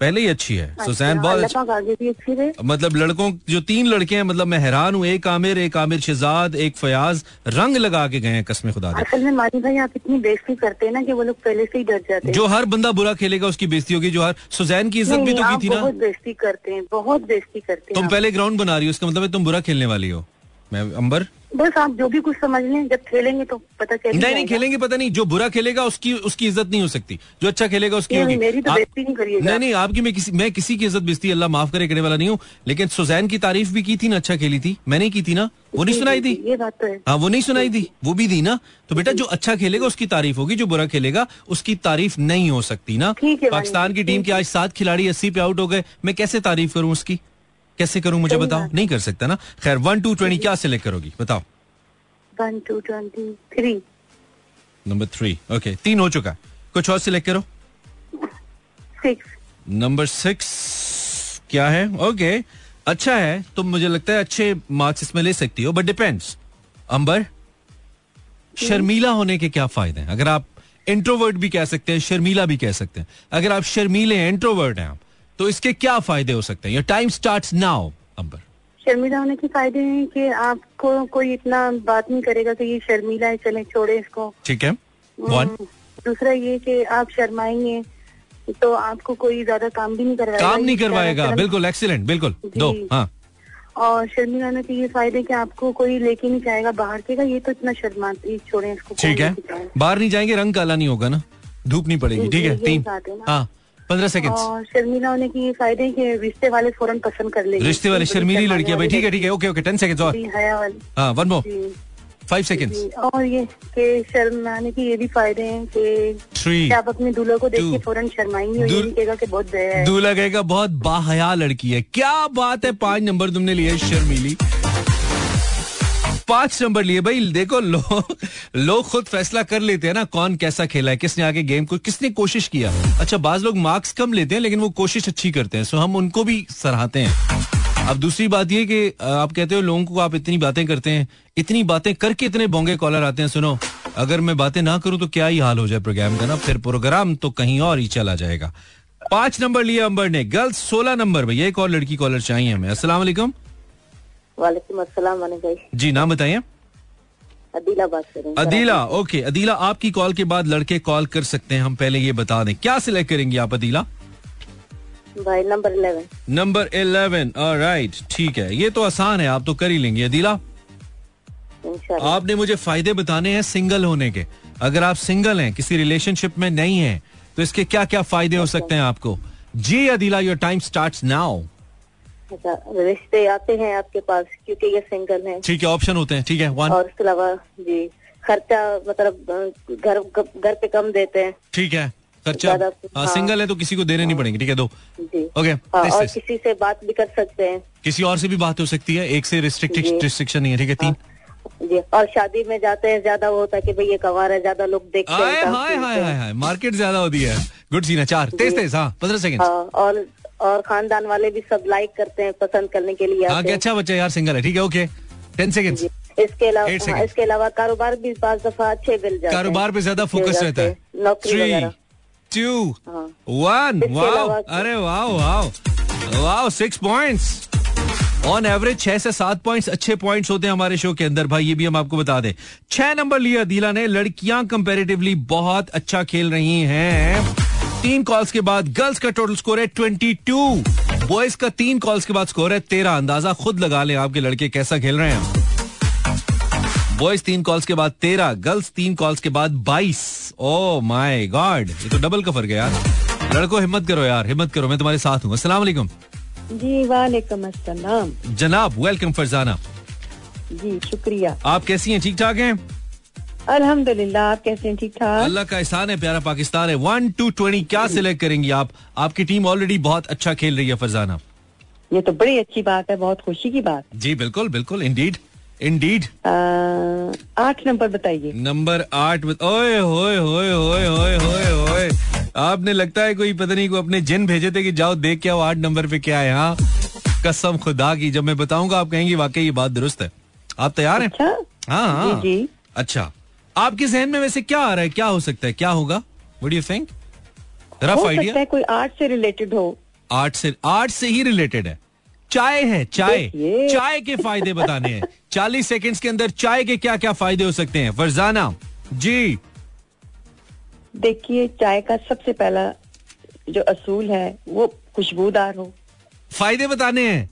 पहले ही अच्छी है। अच्छा, सुसैन बहुत अच्छी। मतलब लड़कों जो तीन लड़के हैं मतलब मैं हैरान हूँ। एक आमिर एक आमिर शहजाद एक फयाज रंग लगा के गए हैं कसम खुदा असल में मानी भाई आप इतनी बेइज्जती करते हैं ना कि वो लोग पहले से ही डर जाते हैं। जो हर बंदा बुरा खेलेगा उसकी बेइज्जती होगी। जो हर सुजैन की इज़्ज़त भी तो की थी ना। बहुत बेइज्जती करते हैं बहुत बेइज्जती करते हैं तुम पहले ग्राउंड बना रही हो उसका मतलब है तुम बुरा खेलने वाली हो। मैं अंबर? बस आप जो भी कुछ समझ लें जब खेलेंगे तो पता चल नहीं नहीं खेलेंगे पता नहीं जो बुरा खेलेगा उसकी उसकी इज़्ज़त नहीं हो सकती। जो अच्छा खेलेगा उसकी नहीं, होगी। मेरी तो आप- बेइज्जती नहीं करिएगा। नहीं नहीं आपकी मैं किसी मैं किसी की इज़्ज़त बेइज्जती अल्लाह माफ़ करे करने वाला नहीं हूँ। लेकिन सुजैन की तारीफ़ भी की थी ना अच्छा खेली थी। मैंने की थी ना वो नहीं सुनाई थी ये बात तो है। हाँ वो नहीं सुनाई थी वो भी दी ना? तो बेटा जो। अच्छा खेलेगा उसकी तारीफ़ होगी जो बुरा खेलेगा उसकी तारीफ़ नहीं हो सकती ना। पाकिस्तान की टीम के आज सात खिलाड़ी अस्सी पे आउट हो गए। मैं कैसे तारीफ़ करूँ उसकी? कैसे करूँ मुझे बताओ? नहीं कर सकता ना? खैर वन टू ट्वेंटी क्या सिलेक्ट करोगी? बताओ। One two twenty three number three okay तीन हो चुका है। कुछ और सिलेक्ट करो। सिक्स नंबर सिक्स क्या है? Okay okay. अच्छा है। तुम मुझे लगता है अच्छे मार्क्स इसमें ले सकती हो बट डिपेंड्स अंबर शर्मीला होने के क्या फ़ायदे हैं? अगर आप इंट्रोवर्ट भी कह सकते हैं शर्मीला भी कह सकते हैं। अगर आप शर्मीले इंट्रोवर्ट हैं आप तो इसके क्या फ़ायदे हो सकते हैं? Your time start now Amber Sharmila होने के फ़ायदे हैं कि आपको कोई इतना बात नहीं करेगा कि ये शर्मिला है चले छोड़े इसको। ठीक है। हम्म, दूसरा ये कि आप शर्माएँगे तो आपको कोई ज़्यादा काम भी नहीं करवाएगा। काम नहीं करवाएगा। शर्म- बिल्कुल एक्सीलेंट बिल्कुल। दो हाँ। और शर्मिला होने के ये फ़ायदे कि आपको कोई लेके नहीं जाएगा बाहर के का ये तो इतना शर्माती छोड़े इसको। ठीक है। बाहर नहीं जाएँगे रंग काला नहीं होगा ना? धूप नहीं पड़ेगी ठीक है? तीन। हाँ। पंद्रह सेकेंड्स और शर्मिला होने के फ़ायदे कि रिश्ते वाले फ़ौरन पसंद कर लेंगे। रिश्ते वाले बड़ी शर्मीली लड़कियाँ भाई ठीक है ठीक है ओके ओके टेन सेकेंड्स और। हाँ वन मोर फाइव सेकेंड्स जी, और ये कि शर्माने के ये भी फ़ायदे हैं कि आप अपने दूल्हे को देख के. फ़ौरन शर्माएँगे दूल्हा कहेगा बहुत बाहया लड़की है। क्या बात है पाँच नंबर तुमने लिए शर्मीली। पाँच नंबर लिए भाई, देखो, लोग लोग खुद फैसला कर लेते हैं ना कौन कैसा खेला है, किसने आगे गेम को, किसने कोशिश किया। अच्छा बाज लोग मार्क्स कम लेते हैं, लेकिन वो कोशिश अच्छी करते हैं। सो हम उनको भी सराहते हैं। अब दूसरी बात ये कि आप कहते हो लोगों को आप इतनी बातें करते हैं, इतनी बातें करके इतने बोंगे कॉलर आते हैं, सुनो। अगर मैं बातें ना करूँ तो क्या ही हाल हो जाए प्रोग्राम का ना? फिर प्रोग्राम तो कहीं और ही चला जाएगा। पाँच नंबर लिए अंबर ने गर्ल्स सोलह नंबर, भैया, एक और लड़की कॉलर चाहिए हमें। अस्सलाम वालेकुम वालेकुम अस्सलाम भाई। जी नाम बताइए। अदीला बात करें अदीला ओके। अदीला आपकी कॉल के बाद लड़के कॉल कर सकते हैं हम पहले ये बता दें। क्या सिलेक्ट करेंगे आप अदीला? भाई number eleven number eleven right ठीक है। ये तो आसान है आप तो कर ही लेंगे। अदीला आपने मुझे फ़ायदे बताने हैं सिंगल होने के। अगर आप सिंगल हैं किसी रिलेशनशिप में नहीं हैं तो इसके क्या क्या फ़ायदे हो सकते हैं आपको? जी Adeela your time start now अच्छा रिश्ते आते हैं आपके पास क्योंकि ये सिंगल हैं। ठीक है ऑप्शन होते हैं ठीक है वन और इसके अलावा जी खर्चा मतलब घर घर पे कम देते हैं। ठीक है खर्चा हाँ, हाँ। सिंगल है तो किसी को देने हाँ, नहीं पड़ेंगे ठीक है दो। जी। ओके हाँ, और किसी से बात भी कर सकते हैं। किसी और से भी बात हो सकती है एक से रिस्ट्रिक्टेड रिस्ट्रिक्शन नहीं है ठीक है तीन। जी और शादी में जाते हैं ज़्यादा वो होता है कि भाई ये कवार है ज़्यादा लोग देखते हैं हाय हाय हाय हाय मार्केट ज़्यादा होती है। गुड सीन है चार तेज तेज हाँ पंद्रह सेकंड हाँ और और खानदान वाले भी सब लाइक करते हैं पसंद करने के लिए हाँ अच्छा बच्चा यार सिंगल है ठीक है ओके टेन सेकंड। इसके अलावा हाँ, इसके अलावा कारोबार भी पाँच दफ़ा अच्छे मिल जाते कारोबार पे ज़्यादा फोकस रहता है। नौकरी टू। वन वाओ अरे wow wow wow six points on average छह से सात पॉइंट्स अच्छे पॉइंट्स होते हैं हमारे शो के अंदर। भाई ये भी हम आपको बता दें। छह नंबर लिया अदीला ने। लड़कियाँ कंपेरेटिवली बहुत अच्छा खेल रही हैं। तीन कॉल्स के बाद गर्ल्स का टोटल स्कोर है ट्वेंटी टू बॉयज़ का तीन कॉल्स के बाद स्कोर है तेरह. अंदाज़ा खुद लगा लें आपके लड़के कैसा खेल रहे हैं। बॉयज़ तीन कॉल्स के बाद तेरह गर्ल्स तीन कॉल्स के बाद बाईस. ओ माई गॉड ये तो डबल का फ़र्क है यार। लड़को हिम्मत करो यार हिम्मत करो मैं तुम्हारे साथ हूँ। अस्सलाम वालेकुम। जी वालेकुम अस्सलाम। जनाब वेलकम फरजाना। जी शुक्रिया। आप कैसी हैं? ठीक ठाक हैं? अल्हम्दुलिल्लाह आप कैसे हैं? ठीक ठाक? अल्लाह का एहसान है प्यारा पाकिस्तान है। वन टू ट्वेंटी क्या सिलेक्ट करेंगी आप? आपकी टीम ऑलरेडी बहुत अच्छा खेल रही है फरजाना। ये तो बड़ी अच्छी बात है बहुत खुशी की बात। जी बिल्कुल बिल्कुल इंडीड इंडीड आठ नंबर बताइए। नंबर आठ. ओए होए होए होए होए होए होए। आपने लगता है कोई पता नहीं को अपने जिन भेजे थे कि जाओ देख के आओ आठ नंबर पे क्या है हाँ? कसम खुदा की जब मैं बताऊँगा आप कहेंगे वाकई ये बात दुरुस्त है। आप तैयार हैं? अच्छा। हाँ हाँ। जी जी। अच्छा। आपके जहन में वैसे क्या आ रहा है? क्या हो सकता है? क्या होगा? What you think rough idea कोई आर्ट से रिलेटेड हो। आर्ट से आर्ट से ही रिलेटेड है। चाय है चाय। चाय के फ़ायदे बताने हैं। चालीस सेकंड्स के अंदर चाय के क्या क्या फ़ायदे हो सकते हैं? फरजाना जी। देखिए चाय का सबसे पहला जो असूल है वो खुशबूदार हो। फ़ायदे बताने हैं।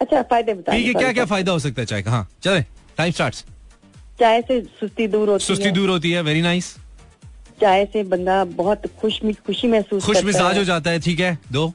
अच्छा फ़ायदे ठीक है क्या क्या फ़ायदा हो सकता है चाय का? हाँ चले। टाइम स्टार्ट चाय से सुस्ती दूर होती सुस्ती है। दूर होती है वेरी नाइस चाय से बंदा बहुत खुश खुशी महसूस खुश मिजाज हो। जाता है ठीक है दो।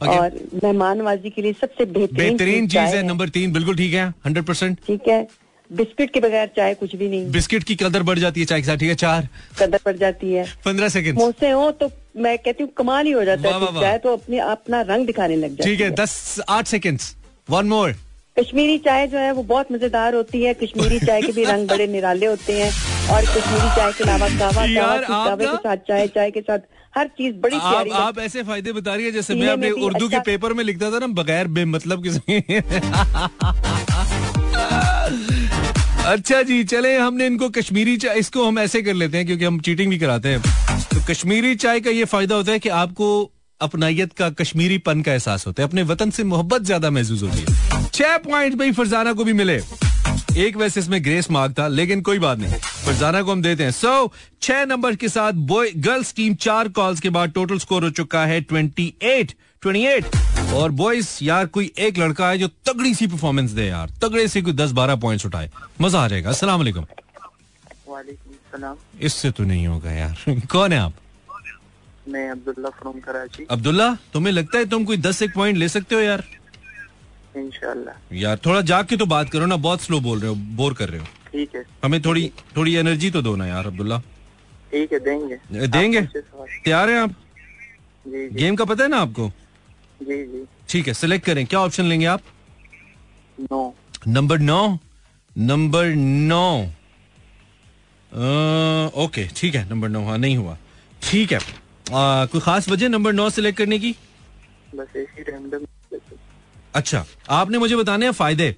Again. और मेहमानवाजी के लिए सबसे बेहतरीन चीज़ है नंबर तीन बिल्कुल ठीक है हंड्रेड परसेंट ठीक है। बिस्किट के बगैर चाय कुछ भी नहीं। बिस्किट की कदर बढ़ जाती है चाय के साथ ठीक है चार। कदर बढ़ जाती है। पंद्रह सेकंड समोसे हो तो मैं कहती हूँ कमाल ही हो जाता है। वाह। चाय तो अपने अपना रंग दिखाने लग जाती ठीक है दस आठ सेकंड्स वन मोर कश्मीरी चाय जो है वो बहुत मज़ेदार होती है। कश्मीरी चाय के भी रंग बड़े निराले होते हैं और कश्मीरी चाय के अलावा कावा कावा के साथ चाय चाय के साथ हर चीज़ बड़ी आप प्यारी आप ऐसे फ़ायदे बता रही है जैसे मैं पीने अपने उर्दू के अच्छा- पेपर में लिखता था ना बगैर बेमतलब किसी अच्छा जी चले हमने इनको कश्मीरी चाय इसको हम ऐसे कर लेते हैं क्योंकि हम चीटिंग भी कराते हैं। तो कश्मीरी चाय का ये फ़ायदा होता है कि आपको अपनायत का कश्मीरी पन का एहसास होता है अपने वतन से मोहब्बत ज़्यादा महसूस होती है। छह पॉइंट भाई फरजाना को भी मिले। एक वैसे इसमें ग्रेस मार्क था लेकिन कोई बात नहीं। फरजाना को हम देते हैं। सो so, छह नंबर के साथ बॉय गर्ल्स टीम चार कॉल्स के बाद टोटल स्कोर हो चुका है ट्वेंटी एट ट्वेंटी एट और बॉयज़ यार कोई एक लड़का है जो तगड़ी सी परफॉर्मेंस दे यार। तगड़े से कोई दस बारह पॉइंट्स उठाए। मज़ा आ जाएगा। सलाम। इससे तो नहीं होगा यार। कौन है आप? मैं अब्दुल्ला फ्रॉम कराची। अब्दुल्ला तुम्हें लगता है तुम कोई दस एक पॉइंट ले सकते हो यार? इंशाल्लाह। यार थोड़ा जाग के तो बात करो ना बहुत स्लो बोल रहे हो बोर कर रहे हो। ठीक है। हमें थोड़ी थोड़ी एनर्जी तो दो ना यार अब्दुल्ला। ठीक है देंगे। देंगे? तैयार हैं आप? जी जी। गेम का पता है ना आपको? जी जी। ठीक है सिलेक्ट करें। क्या ऑप्शन लेंगे आप? नो नंबर नौ नंबर नौ ओके ठीक है नंबर नौ हाँ नहीं हुआ। ठीक है। आ, कोई खास वजह नंबर नौ सिलेक्ट करने की? बस ऐसी रैंडम अच्छा आपने मुझे बताने हैं फ़ायदे।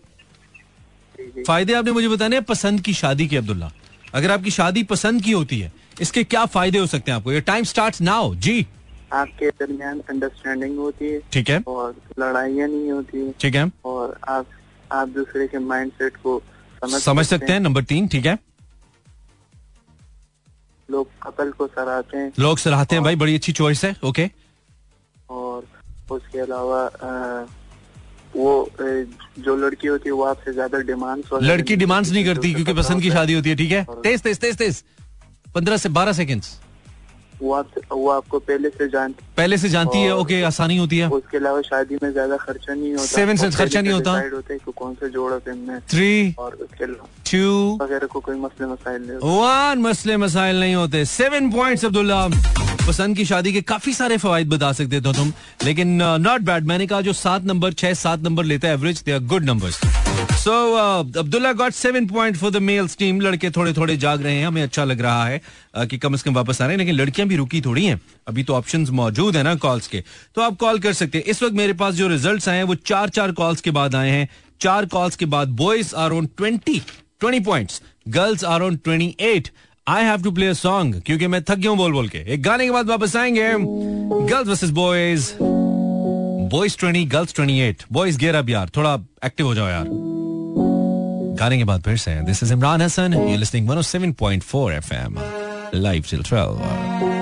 फ़ायदे आपने मुझे बताने हैं पसंद की शादी के अब्दुल्ला। अगर आपकी शादी पसंद की होती है इसके क्या फ़ायदे हो सकते हैं आपको? ये टाइम स्टार्ट नाउ जी। आपके दरमियान अंडरस्टैंडिंग होती है ठीक है। और लड़ाइयाँ नहीं होती है ठीक है। और आप आप दूसरे के माइंडसेट को समझ समझ सकते हैं नंबर तीन ठीक है। लोग कपल को सराहते हैं। लोग सराहते हैं भाई बड़ी अच्छी चॉइस है ओके और उसके अलावा वो जो लड़की होती है वो आपसे ज़्यादा डिमांड्स लड़की डिमांड्स नहीं करती क्योंकि पसंद की शादी होती है ठीक है? तेज तेज तेज तेज। पंद्रह से बारह सेकेंड्स वो आप वो आपको पहले से जानती पहले से जानती है ओके आसानी होती है। उसके अलावा शादी में ज़्यादा खर्चा नहीं होता। Cents और खर्चा नहीं होता। होता है कौन सा जोड़ा है थ्री और उसके अलावा टू वगैरह को कोई मसले मसाइल नहीं होते। वन मसले मसाइल नहीं होते। Seven points Abdullah. पसंद की शादी के काफ़ी सारे फवायद बता सकते थे तुम लेकिन नॉट बैड मैंने कहा जो सात नंबर छह सात नंबर लेता है average they are good numbers so Abdullah got seven point for the males team लड़के थोड़े थोड़े जाग रहे हैं हमें अच्छा लग रहा है uh, कि कम से कम वापस आ रहे हैं लेकिन लड़कियाँ भी रुकी थोड़ी हैं। अभी तो ऑप्शंस मौजूद है ना कॉल्स के। तो आप कॉल कर सकते हैं। इस वक्त मेरे पास जो रिजल्ट्स आए हैं वो चार चार कॉल्स के बाद आए हैं। चार कॉल्स के बाद boys are on twenty twenty points girls are on twenty eight I have to play a song क्योंकि मैं थक गया हूँ बोल बोल के। एक गाने के बाद वापस आएँगे। Girls versus boys boys twenty girls twenty eight. Boys gear अब यार, थोड़ा एक्टिव हो जाओ यार। गाने के बाद फिर से। This is Imran Hasan you listening 107.4 FM live chill 12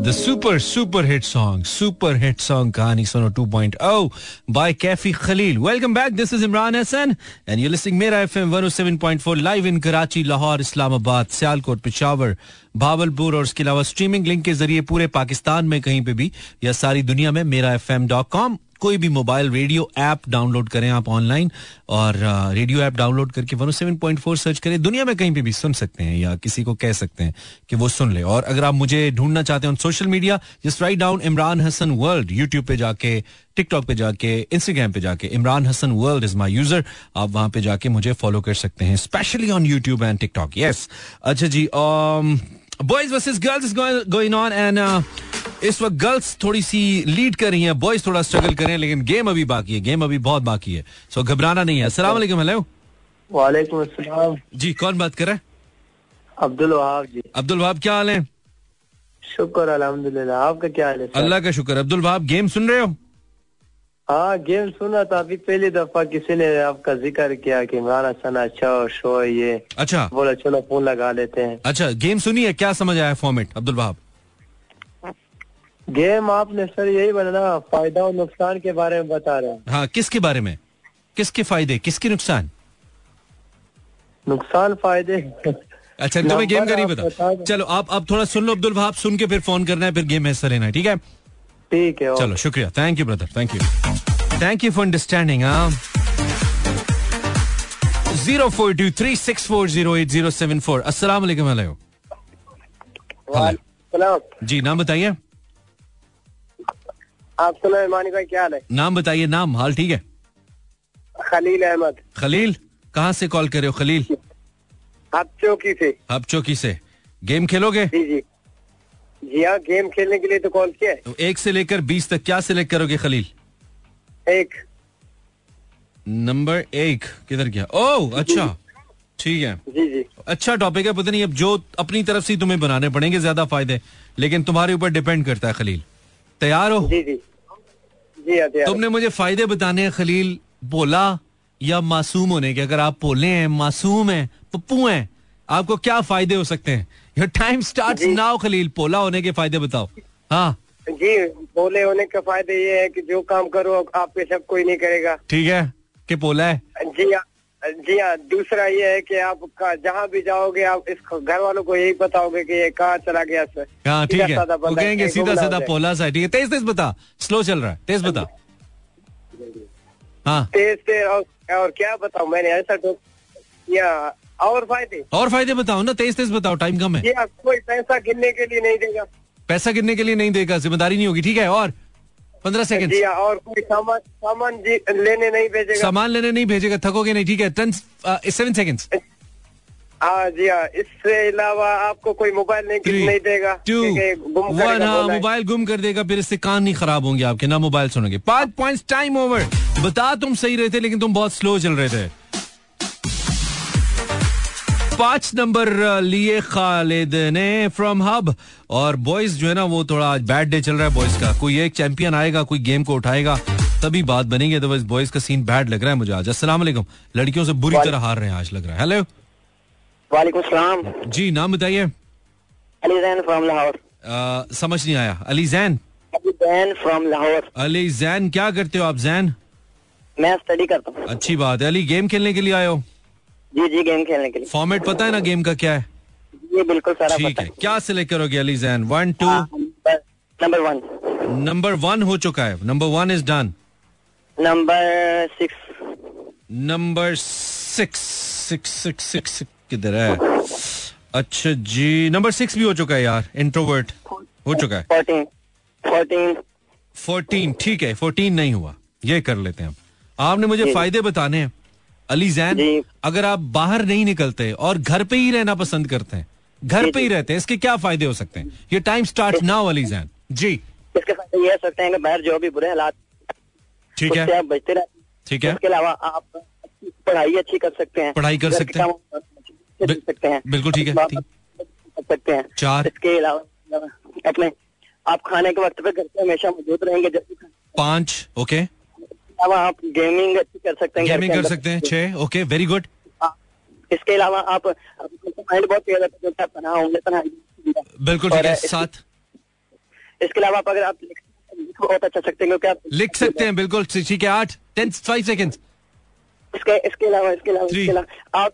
The super super hit song, super hit song Kahani Suno 2.0 by Kafi Khalil. Welcome back. This is Imran Hassan and you're listening Mera FM 107.4 live in Karachi, Lahore, Islamabad, Sialkot, Peshawar, Bahawalpur और उसके अलावा streaming link के ज़रिए पूरे पाकिस्तान में कहीं पे भी या सारी दुनिया में मेरा एफ़ एम डॉट कॉम कोई भी मोबाइल रेडियो ऐप डाउनलोड करें आप ऑनलाइन और रेडियो ऐप डाउनलोड करके one seven point four search करें। दुनिया में कहीं पे भी सुन सकते हैं या किसी को कह सकते हैं कि वो सुन ले। और अगर आप मुझे ढूंढना चाहते हैं social media just write down Imran Hasan world YouTube पे जाके टिकटॉक पे जाके इंस्टाग्राम पे जाके Imran Hasan world is my user आप वहाँ पे जाके मुझे फॉलो कर सकते हैं specially on YouTube and TikTok yes अच्छा जी boys versus girls is going on and इस वक्त गर्ल्स थोड़ी सी लीड कर रही हैं। बॉयज़ थोड़ा स्ट्रगल कर रहे हैं लेकिन गेम अभी बाकी है। गेम अभी बहुत बाकी है। सो so, घबराना नहीं है। अस्सलाम वालेकुम हेलो वालेकुम अस्सलाम। जी कौन बात कर रहा है? अब्दुल वहाब जी। अब्दुल वहाब क्या हाल है? शुक्र अल्हम्दुलिल्लाह। आपका क्या हाल है अल्लाह का शुक्र। अब्दुल वहाब गेम सुन रहे हो? हाँ गेम सुना था। अभी पहली दफ़ा किसी ने आपका ज़िक्र किया कि इमरान हसन अच्छा शो है ये। अच्छा। बोला चलो फ़ोन लगा लेते हैं। अच्छा गेम सुनी है क्या समझ आया फॉर्मेट अब्दुल वहाब गेम आपने सर यही बनाना फ़ायदा और नुकसान के बारे में बता रहे हैं। हाँ किसके बारे में? किसके फ़ायदे किसके नुकसान? नुकसान फ़ायदे? अच्छा तुम्हें गेम का नहीं बता पता चलो आप अब थोड़ा सुन लो अब्दुल वहाब सुन के फिर फ़ोन करना है फिर गेम में हिस्सा लेना है ठीक है? ठीक है चलो शुक्रिया। Thank you brother thank you thank you for understanding zero four two three six four zero eight zero seven four अस्सलाम वालेकुम हेलो हेलो जी नाम बताइए। आप सुना मानी भाई क्या हाल है? नाम बताइए नाम हाल ठीक है? खलील अहमद। खलील? कहाँ से कॉल कर रहे हो खलील? आप चौकी से। हब चौकी से। गेम खेलोगे? जी जी। जी हाँ गेम खेलने के लिए तो कॉल किया है। तो एक से लेकर बीस तक क्या सिलेक्ट करोगे खलील? एक। नंबर एक किधर गया? ओह अच्छा। ठीक है। जी जी। अच्छा टॉपिक है पता नहीं अब जो अपनी तरफ़ से तुम्हें बनाने पड़ेंगे ज़्यादा फ़ायदे। लेकिन तुम्हारे ऊपर डिपेंड करता है खलील। तैयार हो? जी जी। जी हाँ तैयार तुमने मुझे फ़ायदे बताने हैं खलील। बोला या मासूम होने के? अगर आप पोले हैं मासूम हैं पप्पू हैं आपको क्या फ़ायदे हो सकते हैं? Your time start now Khalil पोला होने के फ़ायदे बताओ। हाँ। जी बोले होने का फ़ायदे ये है कि जो काम करो आप पे सब कोई नहीं करेगा। ठीक है? कि पोला है? जी हाँ जी हाँ। दूसरा ये है कि आप जहाँ भी जाओगे आप इस घर वालों को यही बताओगे कि ये कहाँ चला गया सर। हाँ ठीक है। वो कहेंगे सीधा सीधा पोला सा ठीक है तेज तेज बता। स्लो चल रहा है। तेज बता। हाँ। तेज तेज और, और क्या बताऊँ? मैंने ऐसा तो या और फ़ायदे? और फ़ायदे बताओ ना तेज तेज बताओ टाइम कम है। ये कोई पैसा गिनने के लिए नहीं देगा। पैसा गिनने के लिए नहीं देगा ज़िम्मेदारी नहीं होगी ठीक है? और पंद्रह सेकंड हाँ और कोई सामान सामान लेने नहीं भेजेगा। सामान लेने नहीं भेजेगा थकोगे नहीं ठीक है? टेन सेवन सेकंड्स हाँ जी हाँ इससे अलावा आपको कोई मोबाइल नहीं नहीं देगा। टू वन हाँ मोबाइल गुम कर देगा फिर इससे कान नहीं खराब होंगे आपके ना मोबाइल सुनोगे। पाँच पॉइंट्स टाइम ओवर बता तुम सही रहे थे लेकिन तुम बहुत स्लो चल रहे थे। पाँच नंबर लिए खालिद ने फ्रॉम हब और बॉयज़ जो है ना वो थोड़ा आज बैड डे चल रहा है बॉयज़ का। कोई एक चैंपियन आएगा कोई गेम को उठाएगा तभी बात बनेगी। अदरवाइज़ बॉयज़ का सीन बैड लग रहा है मुझे आज। अस्सलाम वालेकुम। लड़कियों से बुरी तरह हार रहे हैं आज लग रहा है। हेलो वालेकुम सलाम। जी नाम बताइए। अली जैन फ्रॉम लाहौर। समझ नहीं आया। अली जैन? अली जैन फ्रॉम लाहौर। अली जैन क्या करते हो आप जैन? मैं स्टडी करता हूँ। अच्छी बात है। अली गेम खेलने के लिए आए हो? जी जी गेम खेलने के लिए। फॉर्मेट पता है ना गेम का क्या है? ये बिल्कुल सारा ठीक है। क्या सिलेक्ट करोगे Ali Zain? One two number one number one हो चुका है। Number one is done number six number six six six six किधर है? अच्छा जी नंबर सिक्स भी हो चुका है यार। इंट्रोवर्ट हो चुका है। फोर्टीन फोर्टीन फोर्टीन ठीक है। फोर्टीन नहीं हुआ। ये कर लेते हैं आपने मुझे फ़ायदे बताने हैं। अली जैन अगर आप बाहर नहीं निकलते और घर पे ही रहना पसंद करते हैं घर पे ही रहते हैं इसके क्या फ़ायदे हो सकते हैं? ये time start now Ali Zain. जी। इसके साथ ये हो सकते हैं कि बाहर जो भी बुरे हालात ठीक है। आप बचते रहते ठीक है। इसके अलावा आप पढ़ाई अच्छी कर सकते हैं। पढ़ाई कर सकते हैं। सकते हैं। बिल्कुल ठीक है, कर सकते हैं। चार। इसके अलावा अपने आप खाने के वक्त पे घर पे हमेशा मौजूद रहेंगे। जब पाँच ओके। अलावा आप गेमिंग कर सकते हैं गेमिंग कर सकते हैं छह ओके वेरी गुड। इसके अलावा आप माइंड बहुत तेज रहता है, पना होंगे बिल्कुल ठीक है सात। इसके अलावा आप अगर आप लिख लिख बहुत अच्छा सकते हैं क्योंकि आप लिख सकते हैं बिल्कुल ठीक है आठ टेन फाइव सेकेंड इसके इसके अलावा इसके अलावा इसके अलावा। आप.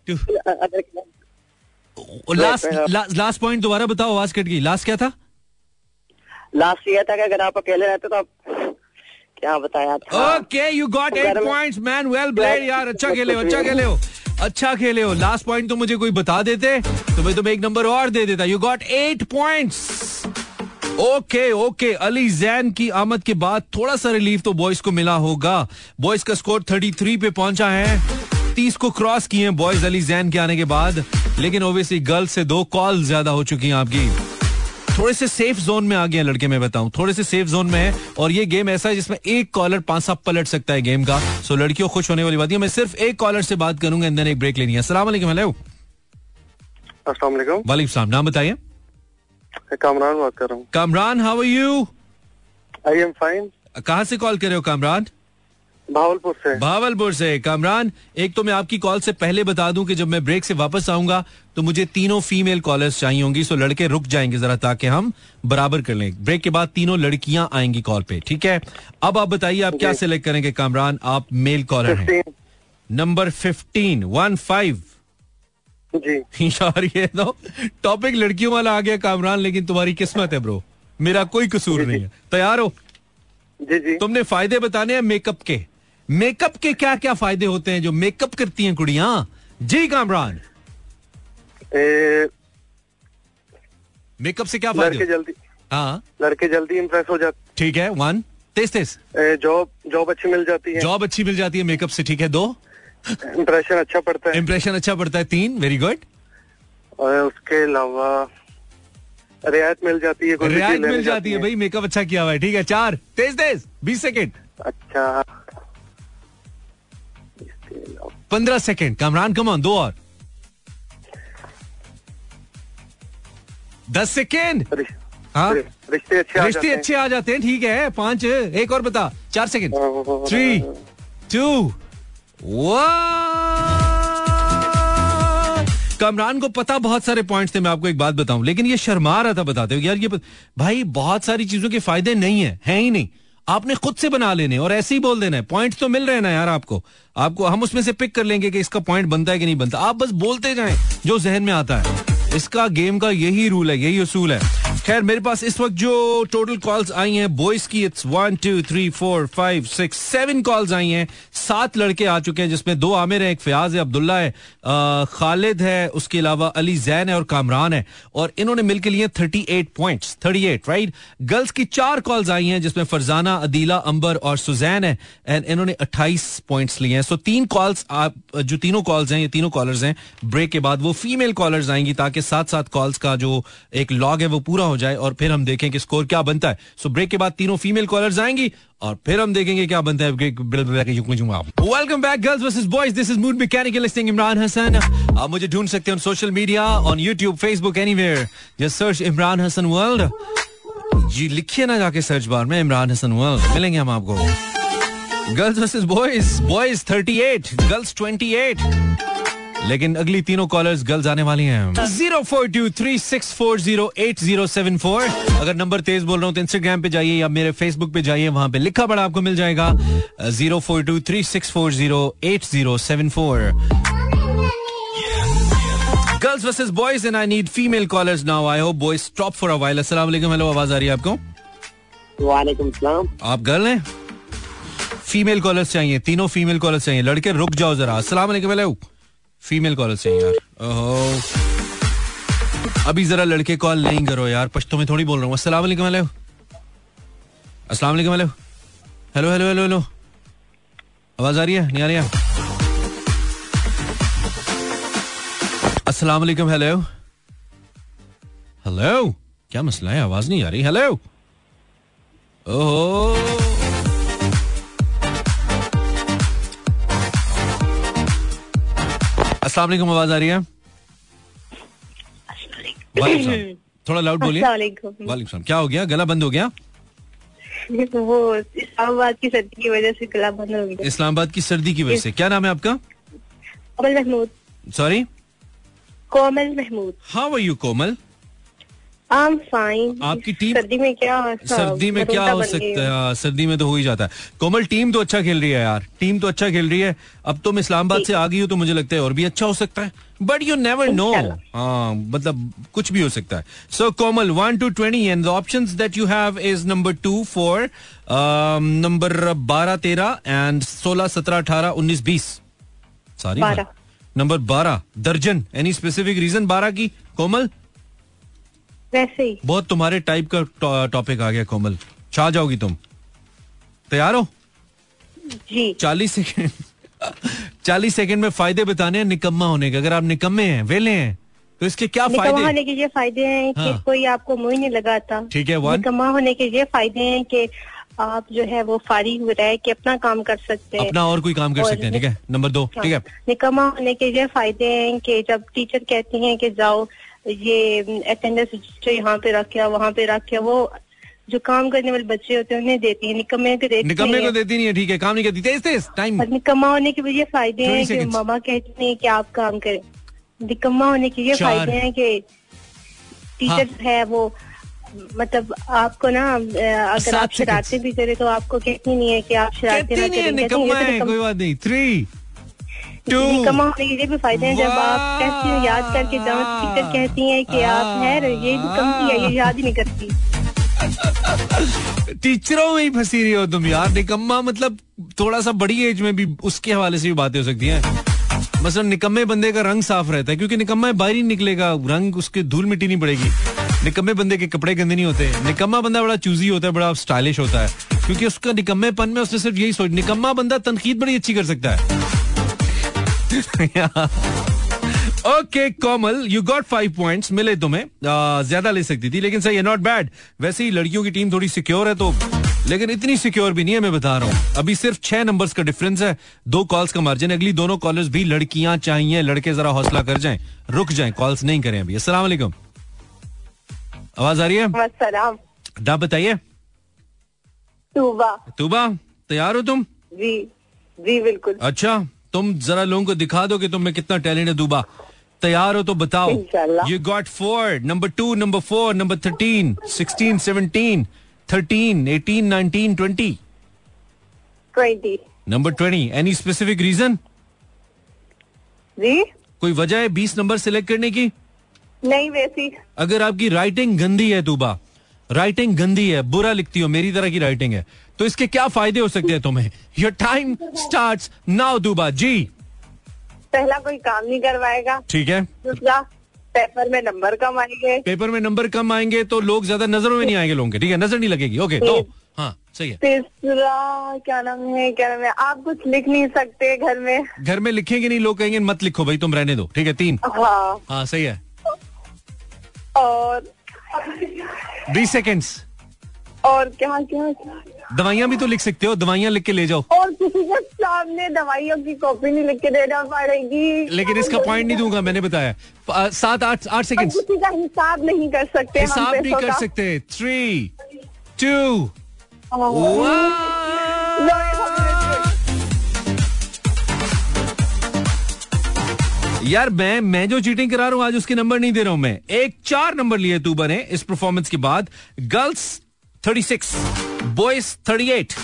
लास्ट लास्ट पॉइंट दोबारा बताओ आवाज़ कट गई। लास्ट क्या था? लास्ट ये था कि अगर आप अकेले रहते तो आप क्या बताया था? Okay you got eight points man well played यार अच्छा खेले हो अच्छा खेले हो। अच्छा खेले हो लास्ट पॉइंट तो मुझे कोई बता देते तो मैं तुम्हें एक नंबर और दे देता. You got eight points okay okay Ali Zain की आमद के बाद थोड़ा सा रिलीफ तो बॉयज़ को मिला होगा. बॉयज़ का स्कोर 33 पे पहुँचा है. 30 को क्रॉस किए हैं बॉयज़ अली जैन के आने के बाद. लेकिन ओबियसली गर्ल्स से दो कॉल ज़्यादा हो चुकी हैं आपकी. थोड़े से सेफ़ जोन में आ गया लड़के मैं बताऊँ। थोड़े से सेफ़ जोन में है और ये गेम ऐसा है जिसमें एक कॉलर पाँच सात पलट सकता है गेम का। सो लड़कियों खुश होने वाली बात है। मैं सिर्फ़ एक कॉलर से बात करूँगा एंड देन एक ब्रेक लेनी है। अस्सलाम वालेकुम हेलो अस्सलाम वालेकुम। नाम बताइए। कामरान बात कर रहा हूँ। Kamran how are you I am fine कहाँ से कॉल कर रहे हो कामरान? भावलपुर से। भावलपुर से। कामरान एक तो मैं आपकी कॉल से पहले बता दूँ कि जब मैं ब्रेक से वापस आऊँगा तो मुझे तीनों फीमेल कॉलर्स चाहिए होंगी सो लड़के रुक जाएँगे जरा ताकि हम बराबर कर लें। ब्रेक के बाद तीनों लड़कियाँ आएँगी कॉल पे ठीक है? अब आप बताइए आप क्या सिलेक्ट करेंगे? कामरान आप मेल कॉलर हैं। नंबर फिफ्टीन वन फाइव यार ये तो टॉपिक लड़कियों वाला आ गया कामरान लेकिन तुम्हारी किस्मत है ब्रो मेरा कोई कसूर नहीं है। तैयार हो? जी जी। तुमने फ़ायदे बताने हैं मेकअप के? मेकअप के क्या क्या फ़ायदे होते हैं जो मेकअप करती हैं कुड़िया? जी कामरान। मेकअप से क्या फ़ायदे लड़के जल्दी हाँ। लड़के जल्दी इम्प्रेस हो जाते ठीक है वन तेज तेज। जॉब जॉब अच्छी मिल जाती है। जॉब अच्छी मिल जाती है मेकअप से ठीक है दो। इम्प्रेशन अच्छा पड़ता है। इंप्रेशन अच्छा पड़ता है तीन वेरी गुड और उसके अलावा रियायत मिल जाती है रियायत मिल जाती है भाई मेकअप अच्छा किया हुआ है ठीक है चार तेज तेज बीस सेकेंड अच्छा। पंद्रह सेकेंड। कमरान कमान दो और। दस सेकेंड। हाँ? रिश्ते अच्छे आ रिश्ते जाते अच्छे आ जाते हैं ठीक है। पाँच एक और बता। चार सेकेंड। थ्री टू कमरान को पता बहुत सारे पॉइंट्स थे मैं आपको एक बात बताऊँ। लेकिन ये शर्मा रहा था बताते हुए। यार ये. भाई बहुत सारी चीज़ों के फ़ायदे नहीं है हैं ही नहीं। आपने खुद से बना लेने, और ऐसे ही बोल देना है। पॉइंट तो मिल रहे ना यार आपको। आपको, हम उसमें से पिक कर लेंगे कि इसका पॉइंट बनता है कि नहीं बनता। आप बस बोलते जाएँ, जो जहन में आता है। इसका गेम का यही रूल है, यही असूल है। खैर, मेरे पास इस वक्त जो टोटल कॉल्स आई हैं बॉयज़ की it's one two three four five six seven calls आई हैं। सात लड़के आ चुके हैं, जिसमें दो आमिर हैं, एक फयाज है, अब्दुल्ला है खालिद है, उसके अलावा अली जैन है और कामरान है। और इन्होंने मिलकर लिए thirty eight point thirty eight right girls की चार कॉल्स आई हैं, जिसमें फरजाना, अदीला, अंबर और सुजैन है। एंड इन्होंने अट्ठाईस पॉइंट्स लिए हैं। सो तीन कॉल्स आप, जो तीनों कॉल्स हैं, ये तीनों कॉलर्स हैं। ब्रेक के बाद वो फीमेल कॉलर्स आएँगी, ताकि साथ साथ कॉल्स का जो एक लॉग है, वो पूरा हो जाए और फिर हम देखें कि स्कोर क्या बनता है। सो ब्रेक के बाद तीनों फीमेल कॉलर्स आएँगी और फिर हम देखेंगे क्या बनता है। Welcome back girls versus boys this is mood mechanical listing Imran Hasan आप मुझे ढूंढ सकते हैं social media on YouTube Facebook anywhere just search Imran Hasan world जी, लिखिए ना जाके सर्च बार में इमरान हसन वर्ल्ड मिलेंगे हम आपको। Girls versus boys boys 38 girls 28 लेकिन अगली तीनों कॉलर्स गर्ल्स आने वाली हैं। Zero four two three six four zero eight zero seven four अगर नंबर तेज बोल रहा हूँ तो इंस्टाग्राम पे जाइए या मेरे फेसबुक पे जाइए वहाँ पे लिखा पड़ा आपको मिल जाएगा। Zero four two three six four zero eight zero seven four girls versus boys and I need female callers now I hope boys stop for a while अस्सलाम वालेकुम हेलो आवाज़ आ रही है आपको? वालेकुम सलाम। आप गर्ल हैं? फीमेल कॉलर्स चाहिए तीनों फीमेल कॉलर्स चाहिए। लड़के रुक जाओ जरा। अस्सलाम वालेकुम हेलो फीमेल कॉलर्स चाहिए यार। ओहो। अभी जरा लड़के कॉल नहीं करो यार, पश्तो में थोड़ी बोल रहा हूँ। अस्सलाम वालेकुम, hello. Hello. Hello hello hello hello. आवाज़ आ रही है? नहीं आ रही है? वालेकुम, हेलो। हेलो। क्या मसला है? आवाज़ नहीं आ रही। हेलो। ओहो। अस्सलाम आवाज़ आ रही है? वालेकुम थोड़ा लाउड बोलिए। वाले वालेकुम। क्या हो गया? गला बंद हो गया? वो इस्लामाबाद की सर्दी की वजह से गला बंद हो गया। इस्लामाबाद की सर्दी की वजह से। क्या नाम है आपका? Komal Mahmood. Sorry Komal Mahmood. How are you Komal? आपकी टीम- सर्दी में क्या सर्दी में क्या हो सकता है। हाँ, सर्दी में तो हो ही जाता है। कोमल टीम तो अच्छा खेल रही है यार। टीम तो अच्छा खेल रही है। अब तुम इस्लामाबाद से आ गई हो तो मुझे लगता है और भी अच्छा हो सकता है। बट यू नेवर नो हाँ मतलब कुछ भी हो सकता है। So Komal one two twenty and option that you have is number two four number बारह तेरह एंड सोलह सत्रह अठारह उन्नीस बीस। सॉरी नंबर बारह। दर्जन। एनी स्पेसिफिक रीजन बारह की? कोमल? वैसे ही। बहुत तुम्हारे टाइप का टॉपिक आ गया कोमल। छा जाओगी तुम। तैयार हो? जी। चालीस सेकेंड। चालीस सेकेंड में फ़ायदे बताने हैं निकम्मा होने के। अगर आप निकम्मे हैं वेले हैं तो इसके क्या निकम्मा फ़ायदे? होने के ये फ़ायदे हैं कि हाँ। कोई आपको मुँह नहीं लगाता। ठीक है. निकम्मा होने के ये फ़ायदे हैं कि आप जो है वो फारिग रह के अपना काम कर सकते हैं। अपना और कोई काम कर सकते हैं ठीक है? नंबर दो हाँ, ठीक है। निकम्मा होने के ये फ़ायदे हैं कि जब टीचर कहती हैं कि जाओ ये अटेंडेंस रजिस्टर यहाँ पे रखे वहाँ पे रखे वो जो काम करने वाले बच्चे होते हैं उन्हें देती है। निकम्मे को देती निकम्मे नहीं को देती नहीं है ठीक है काम नहीं करती। तेज तेज टाइम निकम्मा होने के ये फ़ायदे 20 हैं कि मामा कहती हैं कि आप काम करें। निकम्मा होने के ये फ़ायदे हैं कि टीचर है। वो मतलब आपको ना अगर आप. शरारतें भी करें तो आपको कहती नहीं है कि आप शरारतें ना नहीं है करें। तो है कोई बात नहीं। थ्री टू निकम्मा होने के ये भी फ़ायदे हैं जब आप कहती हैं याद करके जाओ टीचर कहती हैं कि आप है ये है ये याद ही नहीं करती। टीचरों में ही फंसी रही हो तुम यार। निकम्मा मतलब थोड़ा सा बड़ी एज में भी उसके हवाले से भी बातें हो सकती हैं। मसलन निकम्मे बंदे का रंग साफ़ रहता है क्योंकि निकम्मा बाहर ही निकलेगा रंग उसके धूल मिट्टी नहीं पड़ेगी। निकम्मे बंदे के कपड़े गंदे नहीं होते। निकम्मा बंदा बड़ा चूजी होता है बड़ा स्टाइलिश होता है। क्योंकि उसका निकम्मेपन में उसने सिर्फ़ यही सोच निकम्मा बंदा तनकीद बड़ी अच्छी कर सकता है। Okay Komal you got five points मिले तुम्हें। ज़्यादा ले सकती थी लेकिन सही है नॉट बैड वैसे ही लड़कियों की टीम थोड़ी सिक्योर है तो लेकिन इतनी सिक्योर भी नहीं है मैं बता रहा हूँ। अभी सिर्फ़ छह नंबर्स का डिफरेंस है। दो कॉल्स का मार्जिन अगली दोनों कॉलर्स भी लड़कियाँ चाहिए। लड़के जरा हौसला कर जाएँ। रुक जाएँ कॉल्स नहीं करें अभी। अस्सलाम वालेकुम। आवाज़ आ रही है? आप बताइए। तूबा। तुबा तैयार हो तुम? जी। जी बिल्कुल। अच्छा। तुम जरा लोगों को दिखा दो कि तुम में कितना टैलेंट है दुबा। तैयार हो तो बताओ। You got four number two number four number thirteen sixteen seventeen thirteen eighteen nineteen twenty twenty number twenty any specific reason जी? कोई वजह है बीस नंबर सिलेक्ट करने की? नहीं वैसी। अगर आपकी राइटिंग गंदी है तुबा राइटिंग गंदी है बुरा लिखती हो मेरी तरह की राइटिंग है। तो इसके क्या फ़ायदे हो सकते हैं तुम्हें? योर टाइम स्टार्ट नाउ दुबा जी। पहला कोई काम नहीं करवाएगा। ठीक है। दूसरा पेपर में नंबर कम आएँगे। पेपर में नंबर कम आएँगे तो लोग ज़्यादा नज़रों में नहीं आएँगे लोगों के ठीक है? नज़र नहीं लगेगी। ओके तो हाँ सही है। तीसरा क्या नाम है क्या नाम है? आप कुछ लिख नहीं सकते घर में। घर में लिखेंगे नहीं लोग कहेंगे मत लिखो भाई तुम रहने दो। ठीक है तीन। हाँ। हाँ सही है। और बीस सेकेंड्स और क्या क्या क्या? दवाइयाँ भी तो लिख सकते हो दवाइयाँ लिख के ले जाओ। और किसी के सामने दवाइयों की कॉपी नहीं लिख के देना पड़ेगी लेकिन इसका पॉइंट नहीं दूँगा मैंने बताया। सात आठ आठ सेकेंड किसी का हिसाब नहीं कर सकते हिसाब नहीं कर सकते। थ्री टू हमने- यार मैं मैं जो चीटिंग करा रहा हूँ आज उसके नंबर नहीं दे रहा हूँ मैं। एक चार नंबर लिए तू बने इस परफॉर्मेंस के बाद। गर्ल्स 36 बॉयज़ 38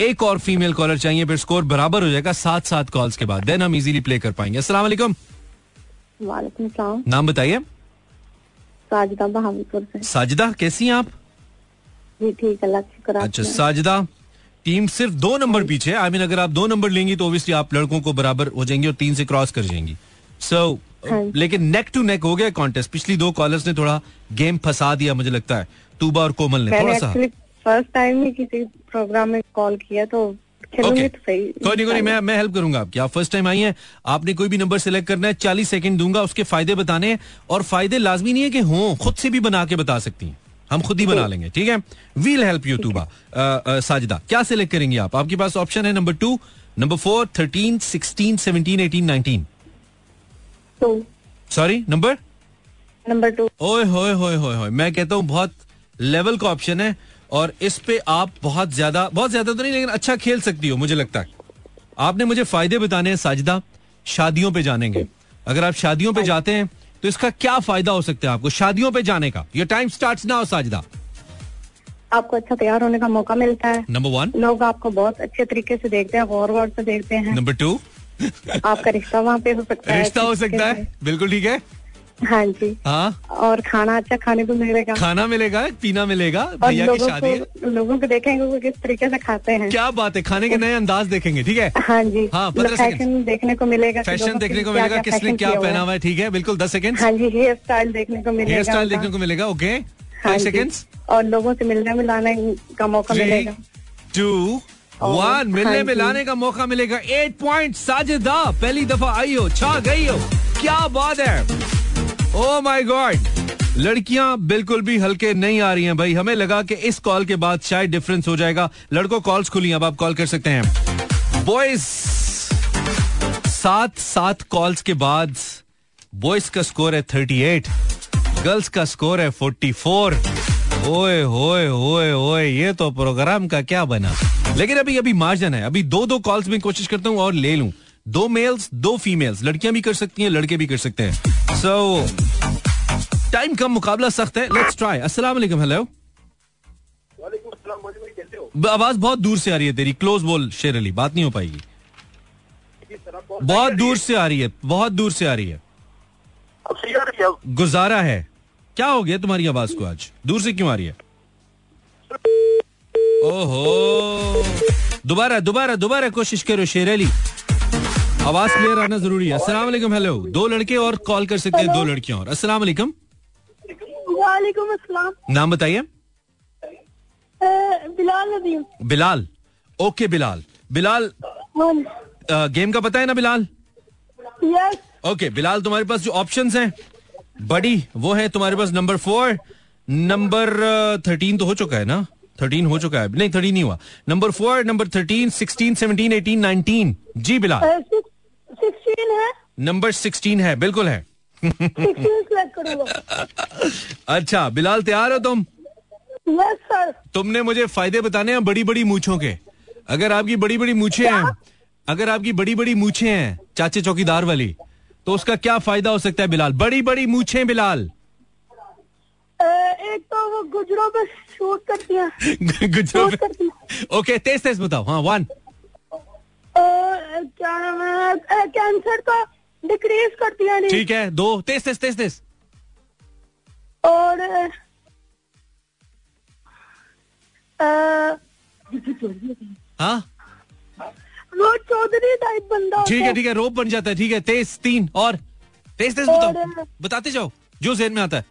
एक और फीमेल कॉलर चाहिए फिर स्कोर बराबर हो जाएगा सात सात कॉल्स के बाद। देन हम इजीली प्ले कर पाएँगे। अस्सलाम वालेकुम वालेकुम नाम बताइए। साजिदा बहावलपुर से। साजिदा कैसी हैं आप? जी ठीक अल्लाह शुक्र अच्छा साजिदा टीम सिर्फ़ दो नंबर पीछे आई मीन अगर आप दो नंबर लेंगी तो ऑब्वियसली आप लड़कों को बराबर हो जाएँगी और तीन से क्रॉस कर जाएँगी। सो हाँ। लेकिन नेक टू नेक हो गया कॉन्टेस्ट पिछली दो कॉलर्स ने थोड़ा गेम फंसा दिया मुझे लगता है। तूबा और कोमल ने थोड़ा सा। फ़र्स्ट टाइम ही किसी प्रोग्राम में कॉल किया तो ओके तो सही। कोई नहीं कोई नहीं मैं मैं हेल्प करूँगा आपकी। आप फ़र्स्ट टाइम आई हैं आपने कोई भी नंबर सेलेक्ट करना है चालीस सेकंड दूँगा उसके फ़ायदे बताने हैं और फ़ायदे लाजमी नहीं है कि हों खुद से भी बना के बता सकती हैं। हम खुद ही बना लेंगे ठीक है? We'll help you uh, Sajida क्या सिलेक्ट करेंगे आप? आपके पास ऑप्शन है number two number four thirteen sixteen seventeen eighteen nineteen sorry number number two ओए होए होए होए मैं कहता हूँ बहुत लेवल का ऑप्शन है। और इस पे आप बहुत ज़्यादा बहुत ज़्यादा तो नहीं लेकिन अच्छा खेल सकती हो मुझे लगता है। आपने मुझे फ़ायदे बताने हैं साजिदा। शादियों पे जानेंगे। अगर आप शादियों पे जाते हैं तो इसका क्या फ़ायदा हो सकता है आपको? शादियों पे जाने का। ये टाइम स्टार्ट ना हो साजिदा। आपको अच्छा तैयार होने का मौका मिलता है। नंबर वन लोग आपको बहुत अच्छे तरीके से देखते हैं गौर गौर से देखते हैं। नंबर टू आपका रिश्ता वहाँ पे हो सकता है रिश्ता हो सकता है। बिल्कुल ठीक है। हाँ जी। हाँ? और खाना अच्छा खाने को मिलेगा। खाना मिलेगा पीना मिलेगा भैया की शादी है। को लोगों को देखेंगे वो किस तरीके से खाते हैं। क्या बात है खाने के नए अंदाज देखेंगे ठीक है? हाँ जी। हाँ, फ़ैशन देखने को मिलेगा फ़ैशन देखने को मिलेगा किसने क्या पहना है। हुआ है ठीक है? बिल्कुल दस सेकंड हाँ जी हेयर स्टाइल देखने को मिलेगा हेयर स्टाइल देखने को मिलेगा ओके हाँ फाइव सेकेंड्स और लोगों से मिलने मिलाने का मौका मिलेगा। टू वन मिलने हाँ जी। मिलाने का मौका मिलेगा। एट पॉइंट साजिदा पहली दफ़ा आई हो छा गई हो। क्या बात है। ओ माय गॉड लड़कियाँ बिल्कुल भी हल्के नहीं आ रही हैं भाई। हमें लगा कि इस कॉल के बाद शायद डिफरेंस हो जाएगा। लड़कों कॉल्स खुली अब आप कॉल कर सकते हैं। बॉयज़ सात सात कॉल्स के बाद बॉयज़ का स्कोर है थर्टी एट गर्ल्स का स्कोर है फोर्टी फोर ओए, होए होए होए, ये तो प्रोग्राम का क्या बना। लेकिन अभी अभी मार्जन है। अभी दो दो कॉल्स में कोशिश करता हूँ और ले लूँ। दो मेल्स दो फीमेल्स लड़कियाँ भी कर सकती हैं लड़के भी कर सकते हैं। सो टाइम कम मुकाबला सख्त है। लेट्स ट्राई अस्सलाम वालेकुम हेलो आवाज़ बहुत दूर से आ रही है तेरी। क्लोज बोल शेर अली। बात नहीं हो पाएगी। बहुत दूर से आ रही है बहुत दूर से आ रही है। है? गुजारा है। क्या हो गया तुम्हारी आवाज़ को आज? दूर से क्यों आ रही है? ओहो। दोबारा दोबारा दोबारा कोशिश करो शेर अली। आवाज़ क्लियर आना ज़रूरी है। अस्सलाम वालेकुम हेलो दो लड़के और कॉल कर सकते हैं दो लड़कियाँ और। अस्सलाम वालेकुम। वालेकुम अस्सलाम। नाम बताइए। बिलाल नदीम। बिलाल। ओके बिलाल। बिलाल अ, गेम का पता है ना बिलाल? यस ओके बिलाल तुम्हारे पास जो ऑप्शंस हैं बड़ी वो है तुम्हारे पास नंबर फोर नंबर थर्टीन तो हो चुका है ना? थर्टीन हो चुका है। नहीं थर्टीन नहीं हुआ। Number four number thirteen sixteen seventeen eighteen nineteen जी बिलाल। सिक्सटीन है? नंबर सिक्सटीन है बिल्कुल है। अच्छा बिलाल तैयार हो तुम? यस सर तुमने मुझे फ़ायदे बताने हैं बड़ी बड़ी मूछों के। अगर आपकी बड़ी बड़ी मूछे हैं अगर आपकी बड़ी बड़ी मूछे हैं चाचे चौकीदार वाली तो उसका क्या फ़ायदा हो सकता है बिलाल? बड़ी बड़ी मूछे बिलाल। एक तो वो गुजरों पे शूट करती है। गुजरो है। ओके तेज तेज बताओ। हाँ वन क्या नाम है कैंसर का डिक्रीज करती है ठीक है दो तेज तेज तेज तेज। और हाँ? वो चौधरी टाइप बंदा ठीक है ठीक है रोप बन जाता है ठीक है तेज तीन और तेज तेज बताओ। बताते जाओ जो जेन में आता है।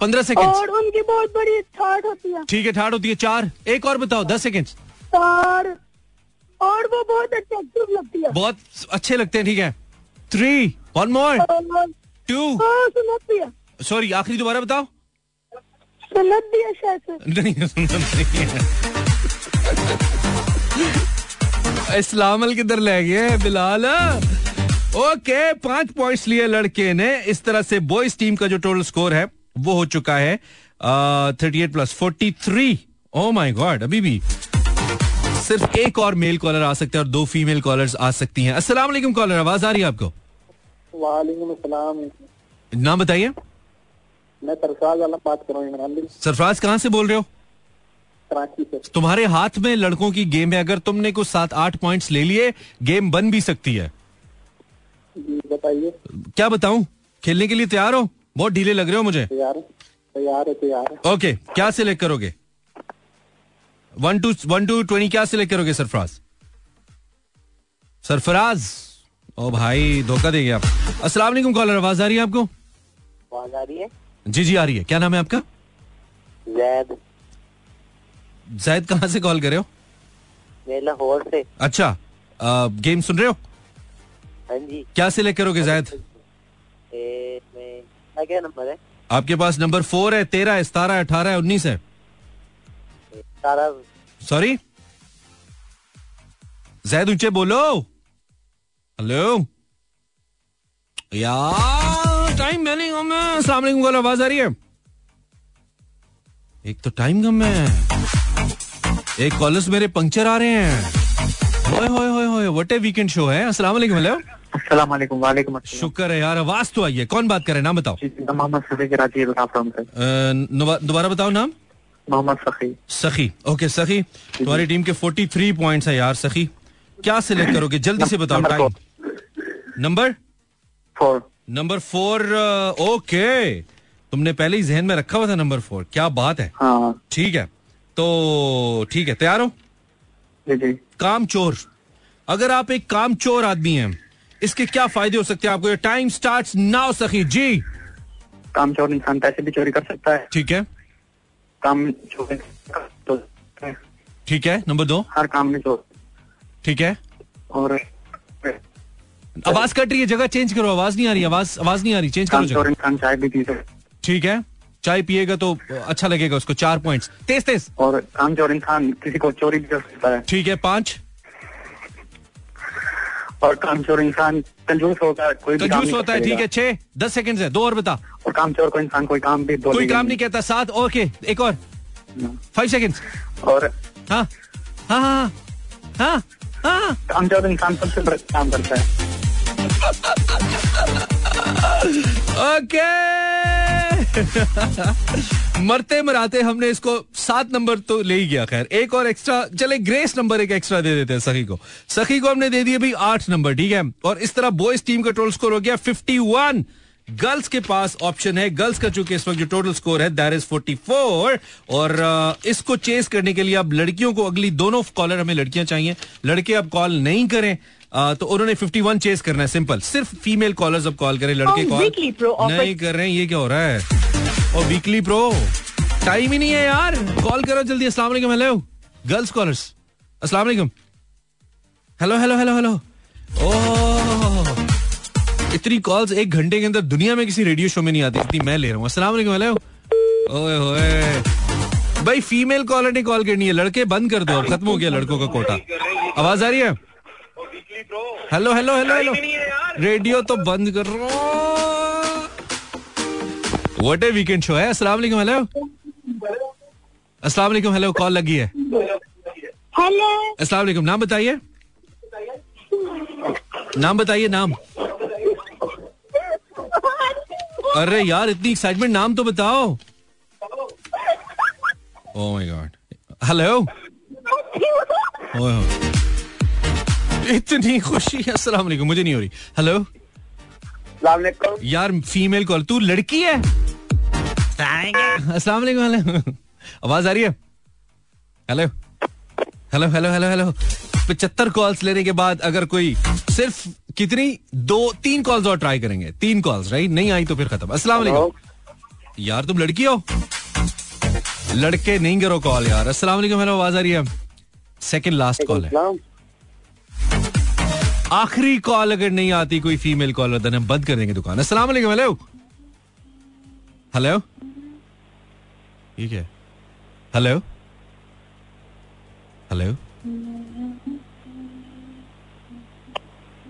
पंद्रह सेकेंड और उनकी बहुत बड़ी ठाट होती है। ठीक है ठाट होती है चार। एक और बताओ दस सेकेंड और और वो बहुत अट्रैक्टिव लगती है। बहुत अच्छे लगते हैं ठीक है। थ्री वन मोर टू सुनत सॉरी आखिरी दोबारा बताओ। सुनत भी है शायद नहीं सुनना नहीं है। इस्लामल किधर ले गए बिलाल? ओके पाँच पॉइंट्स लिए लड़के ने। इस तरह से बॉयज़ टीम का जो टोटल स्कोर है वो हो चुका है thirty eight plus forty three oh my God अभी भी। सिर्फ़ एक और मेल कॉलर आ सकते हैं और दो फीमेल कॉलर्स आ सकती हैं। अस्सलाम वालेकुम कॉलर आवाज़ आ रही है आपको? वालेकुम नाम बताइए। मैं सरफराज आलम बात कर रहा हूँ सरफराज कहाँ से बोल रहे हो? कराची से। तुम्हारे हाथ में लड़कों की गेम है अगर तुमने कुछ सात आठ पॉइंट्स ले लिए गेम बन भी सकती है। बताइए। क्या बताऊँ? खेलने के लिए तैयार हो? बहुत ढीले लग रहे हो मुझे। तैयार तैयार है तैयार ओके क्या सिलेक्ट करोगे? One two one two twenty क्या सिलेक्ट करोगे सरफराज? सरफराज? ओ भाई धोखा दे गया आप। अस्सलाम वालेकुम कॉलर आवाज़ आ रही है आपको? आवाज़ आ रही है? जी जी आ रही है। क्या नाम है आपका? जैद। जायद कहाँ से कॉल कर रहे हो? लाहौर से। अच्छा आ, गेम सुन रहे हो? हाँ जी। क्या सिलेक्ट करोगे क्या नंबर है? आपके पास नंबर फोर है तेरह है सतारह है अठारह है उन्नीस है। सारा। सॉरी जैद ऊँचे बोलो। हेलो यार टाइम मैंने अस्सलाम वालेकुम आवाज़ आ रही है। एक तो टाइम कम है। एक कॉलर्स मेरे पंक्चर आ रहे हैं। होए होए होए होए व्हाट ए वीकेंड शो है। अस्सलाम वालेकुम हेलो अस्सलाम वालेकुम वालेकुम शुक्र है यार आवाज़ तो आई है। कौन बात कर रहे हैं? नाम बताओ। मोहम्मद सफी कराची दोबारा बताओ नाम। मोहम्मद सखी। सखी ओके सखी तुम्हारी टीम के 43 पॉइंट्स है यार सखी। क्या सिलेक्ट करोगे? जल्दी से बताओ time number four number four okay तुमने पहले ही जहन में रखा हुआ था नंबर फोर क्या बात है। हाँ। ठीक है। तो ठीक है तैयार हो? काम चोर। अगर आप एक काम चोर आदमी हैं इसके क्या फ़ायदे हो सकते हैं आपको? टाइम स्टार्ट नाउ सखी। जी। काम चोर इंसान पैसे भी चोरी कर सकता है। ठीक है। काम चोर तो ठीक है नंबर दो। हर काम में चोर ठीक है। और आवाज़ कट रही है जगह चेंज करो आवाज़ नहीं आ रही आवाज़ आवाज़ नहीं आ रही चेंज करो जगह। इंसान चाय भी पी सकता ठीक है चाय पिएगा तो अच्छा लगेगा उसको चार पॉइंट्स तेज तेज। और काम चोर इंसान किसी को चोरी भी कर सकता है। ठीक है पाँच। और काम चोर इंसान कंजूस होता है कोई कंजूस होता है ठीक है छह दस सेकंड है दो और बता। और काम चोर को इंसान कोई काम भी कोई काम नहीं। कहता सात ओके एक और। फाइव सेकंड और हाँ हाँ हाँ हाँ हाँ। काम चोर इंसान सबसे बड़ा काम करता है। ओके। मरते मराते हमने इसको सात नंबर तो ले ही गया, खैर। एक और एक्स्ट्रा चले ग्रेस नंबर एक एक्स्ट्रा दे देते हैं सखी को। सखी को हमने दे दिए भाई आठ नंबर, ठीक है? और इस तरह बॉयज़ टीम का टोटल स्कोर हो गया फिफ्टी वन गर्ल्स के पास ऑप्शन है गर्ल्स का चूँकि इस वक्त जो टोटल स्कोर है दैर इज़ 44 और इसको चेस करने के लिए अब लड़कियों को अगली दोनों कॉलर हमें लड़कियाँ चाहिए। लड़के अब कॉल नहीं करें। तो उन्होंने 51 चेस करना है सिंपल सिर्फ़ फीमेल कॉलर्स अब कॉल करें लड़के Oh, कॉल नहीं कर रहे हैं ये क्या हो रहा है? और वीकली प्रो टाइम ही नहीं है यार। कॉल करो जल्दी अस्सलाम वालेकुम हेलो गर्ल्स कॉलर्स अस्सलाम वालेकुम। Hello hello hello hello oh इतनी कॉल्स एक घंटे के अंदर दुनिया में किसी रेडियो शो में नहीं आती इतनी मैं ले रहा हूँ। अस्सलाम वालेकुम हेलो ओए होए। भाई फीमेल कॉलर ने कॉल करनी है लड़के बंद कर दो खत्म हो गया लड़कों का कोटा। आवाज़ आ रही है? Hello hello hello hello radio तो बंद कर व्हाट ए वीकेंड शो है। अस्सलाम वालेकुम हेलो अस्सलाम वालेकुम हेलो कॉल लगी है। हेलो अस्सलाम वालेकुम नाम बताइए। नाम बताइए नाम। अरे यार इतनी एक्साइटमेंट नाम तो बताओ। Oh my God hello. इतनी खुशी अस्सलाम वालेकुम मुझे नहीं हो रही। हेलो यार फीमेल कॉल तू लड़की है? अस्सलाम वालेकुम हेलो आवाज़ आ रही है? Hello hello hello hello hello पचहत्तर कॉल्स लेने के बाद अगर कोई सिर्फ़ कितनी? दो तीन कॉल्स और ट्राई करेंगे। तीन कॉल्स राइट नहीं आई तो फिर खत्म। अस्सलाम वालेकुम। यार तुम लड़की हो? लड़के नहीं करो कॉल यार। अस्सलाम वालेकुम हेलो आवाज़ आ रही है? सेकंड लास्ट कॉल है। आखिरी कॉल अगर नहीं आती, कोई फीमेल कॉलर देन हम बंद कर देंगे दुकान। अस्सलाम वालेकुम हेलो हेलो क्या है? हेलो हेलो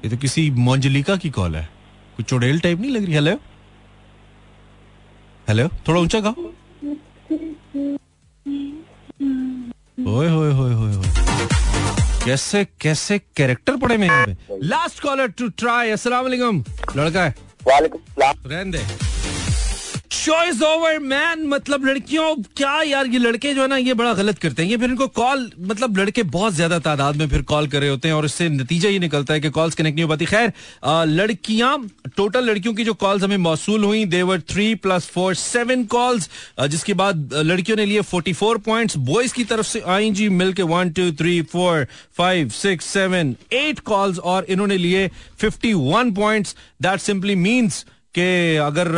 ये तो किसी मोंजलिका की कॉल है। कुछ चुड़ैल टाइप नहीं लग रही? हेलो हेलो थोड़ा ऊँचा कहो ओए, होए होए होए। कैसे कैसे कैरेक्टर पड़े में लास्ट कॉलर टू ट्राई अस्सलाम वालेकुम। लड़का है। वालेकुम सलाम। रहने दे। शो इज़ ओवर मैन मतलब लड़कियों, क्या यार, ये लड़के जो है ना, ये बड़ा गलत करते हैं। ये फिर इनको कॉल मतलब लड़के बहुत ज़्यादा तादाद में फिर कॉल कर रहे होते हैं और इससे नतीजा ये निकलता है कि कॉल्स कनेक्ट नहीं हो पाती। खैर लड़कियाँ टोटल लड़कियों की जो कॉल्स हमें मौसू हुई देवर three plus four seven calls जिसके बाद लड़कियों ने लिए फोर्टी फोर पॉइंट बॉयज़ की तरफ़ से आई जी मिल के one two three four five six seven eight calls और इन्होंने लिए fifty one point that simply means कि अगर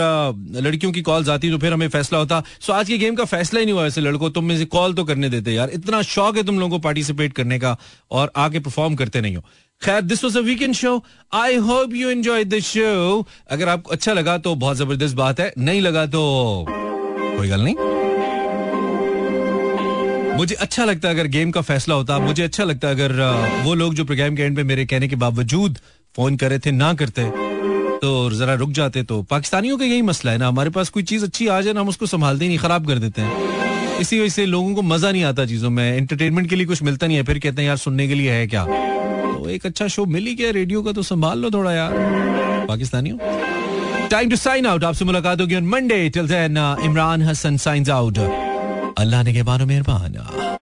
लड़कियों की कॉल्स आती तो फिर हमें फैसला होता। सो आज की गेम का फैसला ही नहीं हुआ ऐसे लड़कों, तुम में से कॉल तो करने देते यार। इतना शौक है तुम लोगों को पार्टिसिपेट करने का और आगे परफॉर्म करते नहीं हो। खैर this was a weekend show I hope you enjoy this show अगर आपको अच्छा लगा तो बहुत ज़बरदस्त बात है। नहीं लगा तो कोई गल नहीं। मुझे अच्छा लगता है अगर गेम का फैसला होता। मुझे अच्छा लगता है अगर वो लोग जो प्रोग्राम के एंड पे मेरे कहने के बावजूद फ़ोन करे थे, ना करते। तो जरा रुक जाते तो। पाकिस्तानियों का यही मसला है ना, हमारे पास कोई चीज़ अच्छी आ जाए ना, हम उसको संभालते नहीं, खराब कर देते हैं। इसी वजह से लोगों को मज़ा नहीं आता चीज़ों में एंटरटेनमेंट के लिए कुछ मिलता नहीं है, फिर कहते हैं, यार, सुनने के लिए है क्या? तो एक अच्छा शो मिल ही गया रेडियो का तो संभाल लो थोड़ा यार। पाकिस्तानियों? टाइम टू साइन आउट आपसे मुलाकात होगी Monday till Imran Hasan signing out Allah ने के बानो मेहरबान।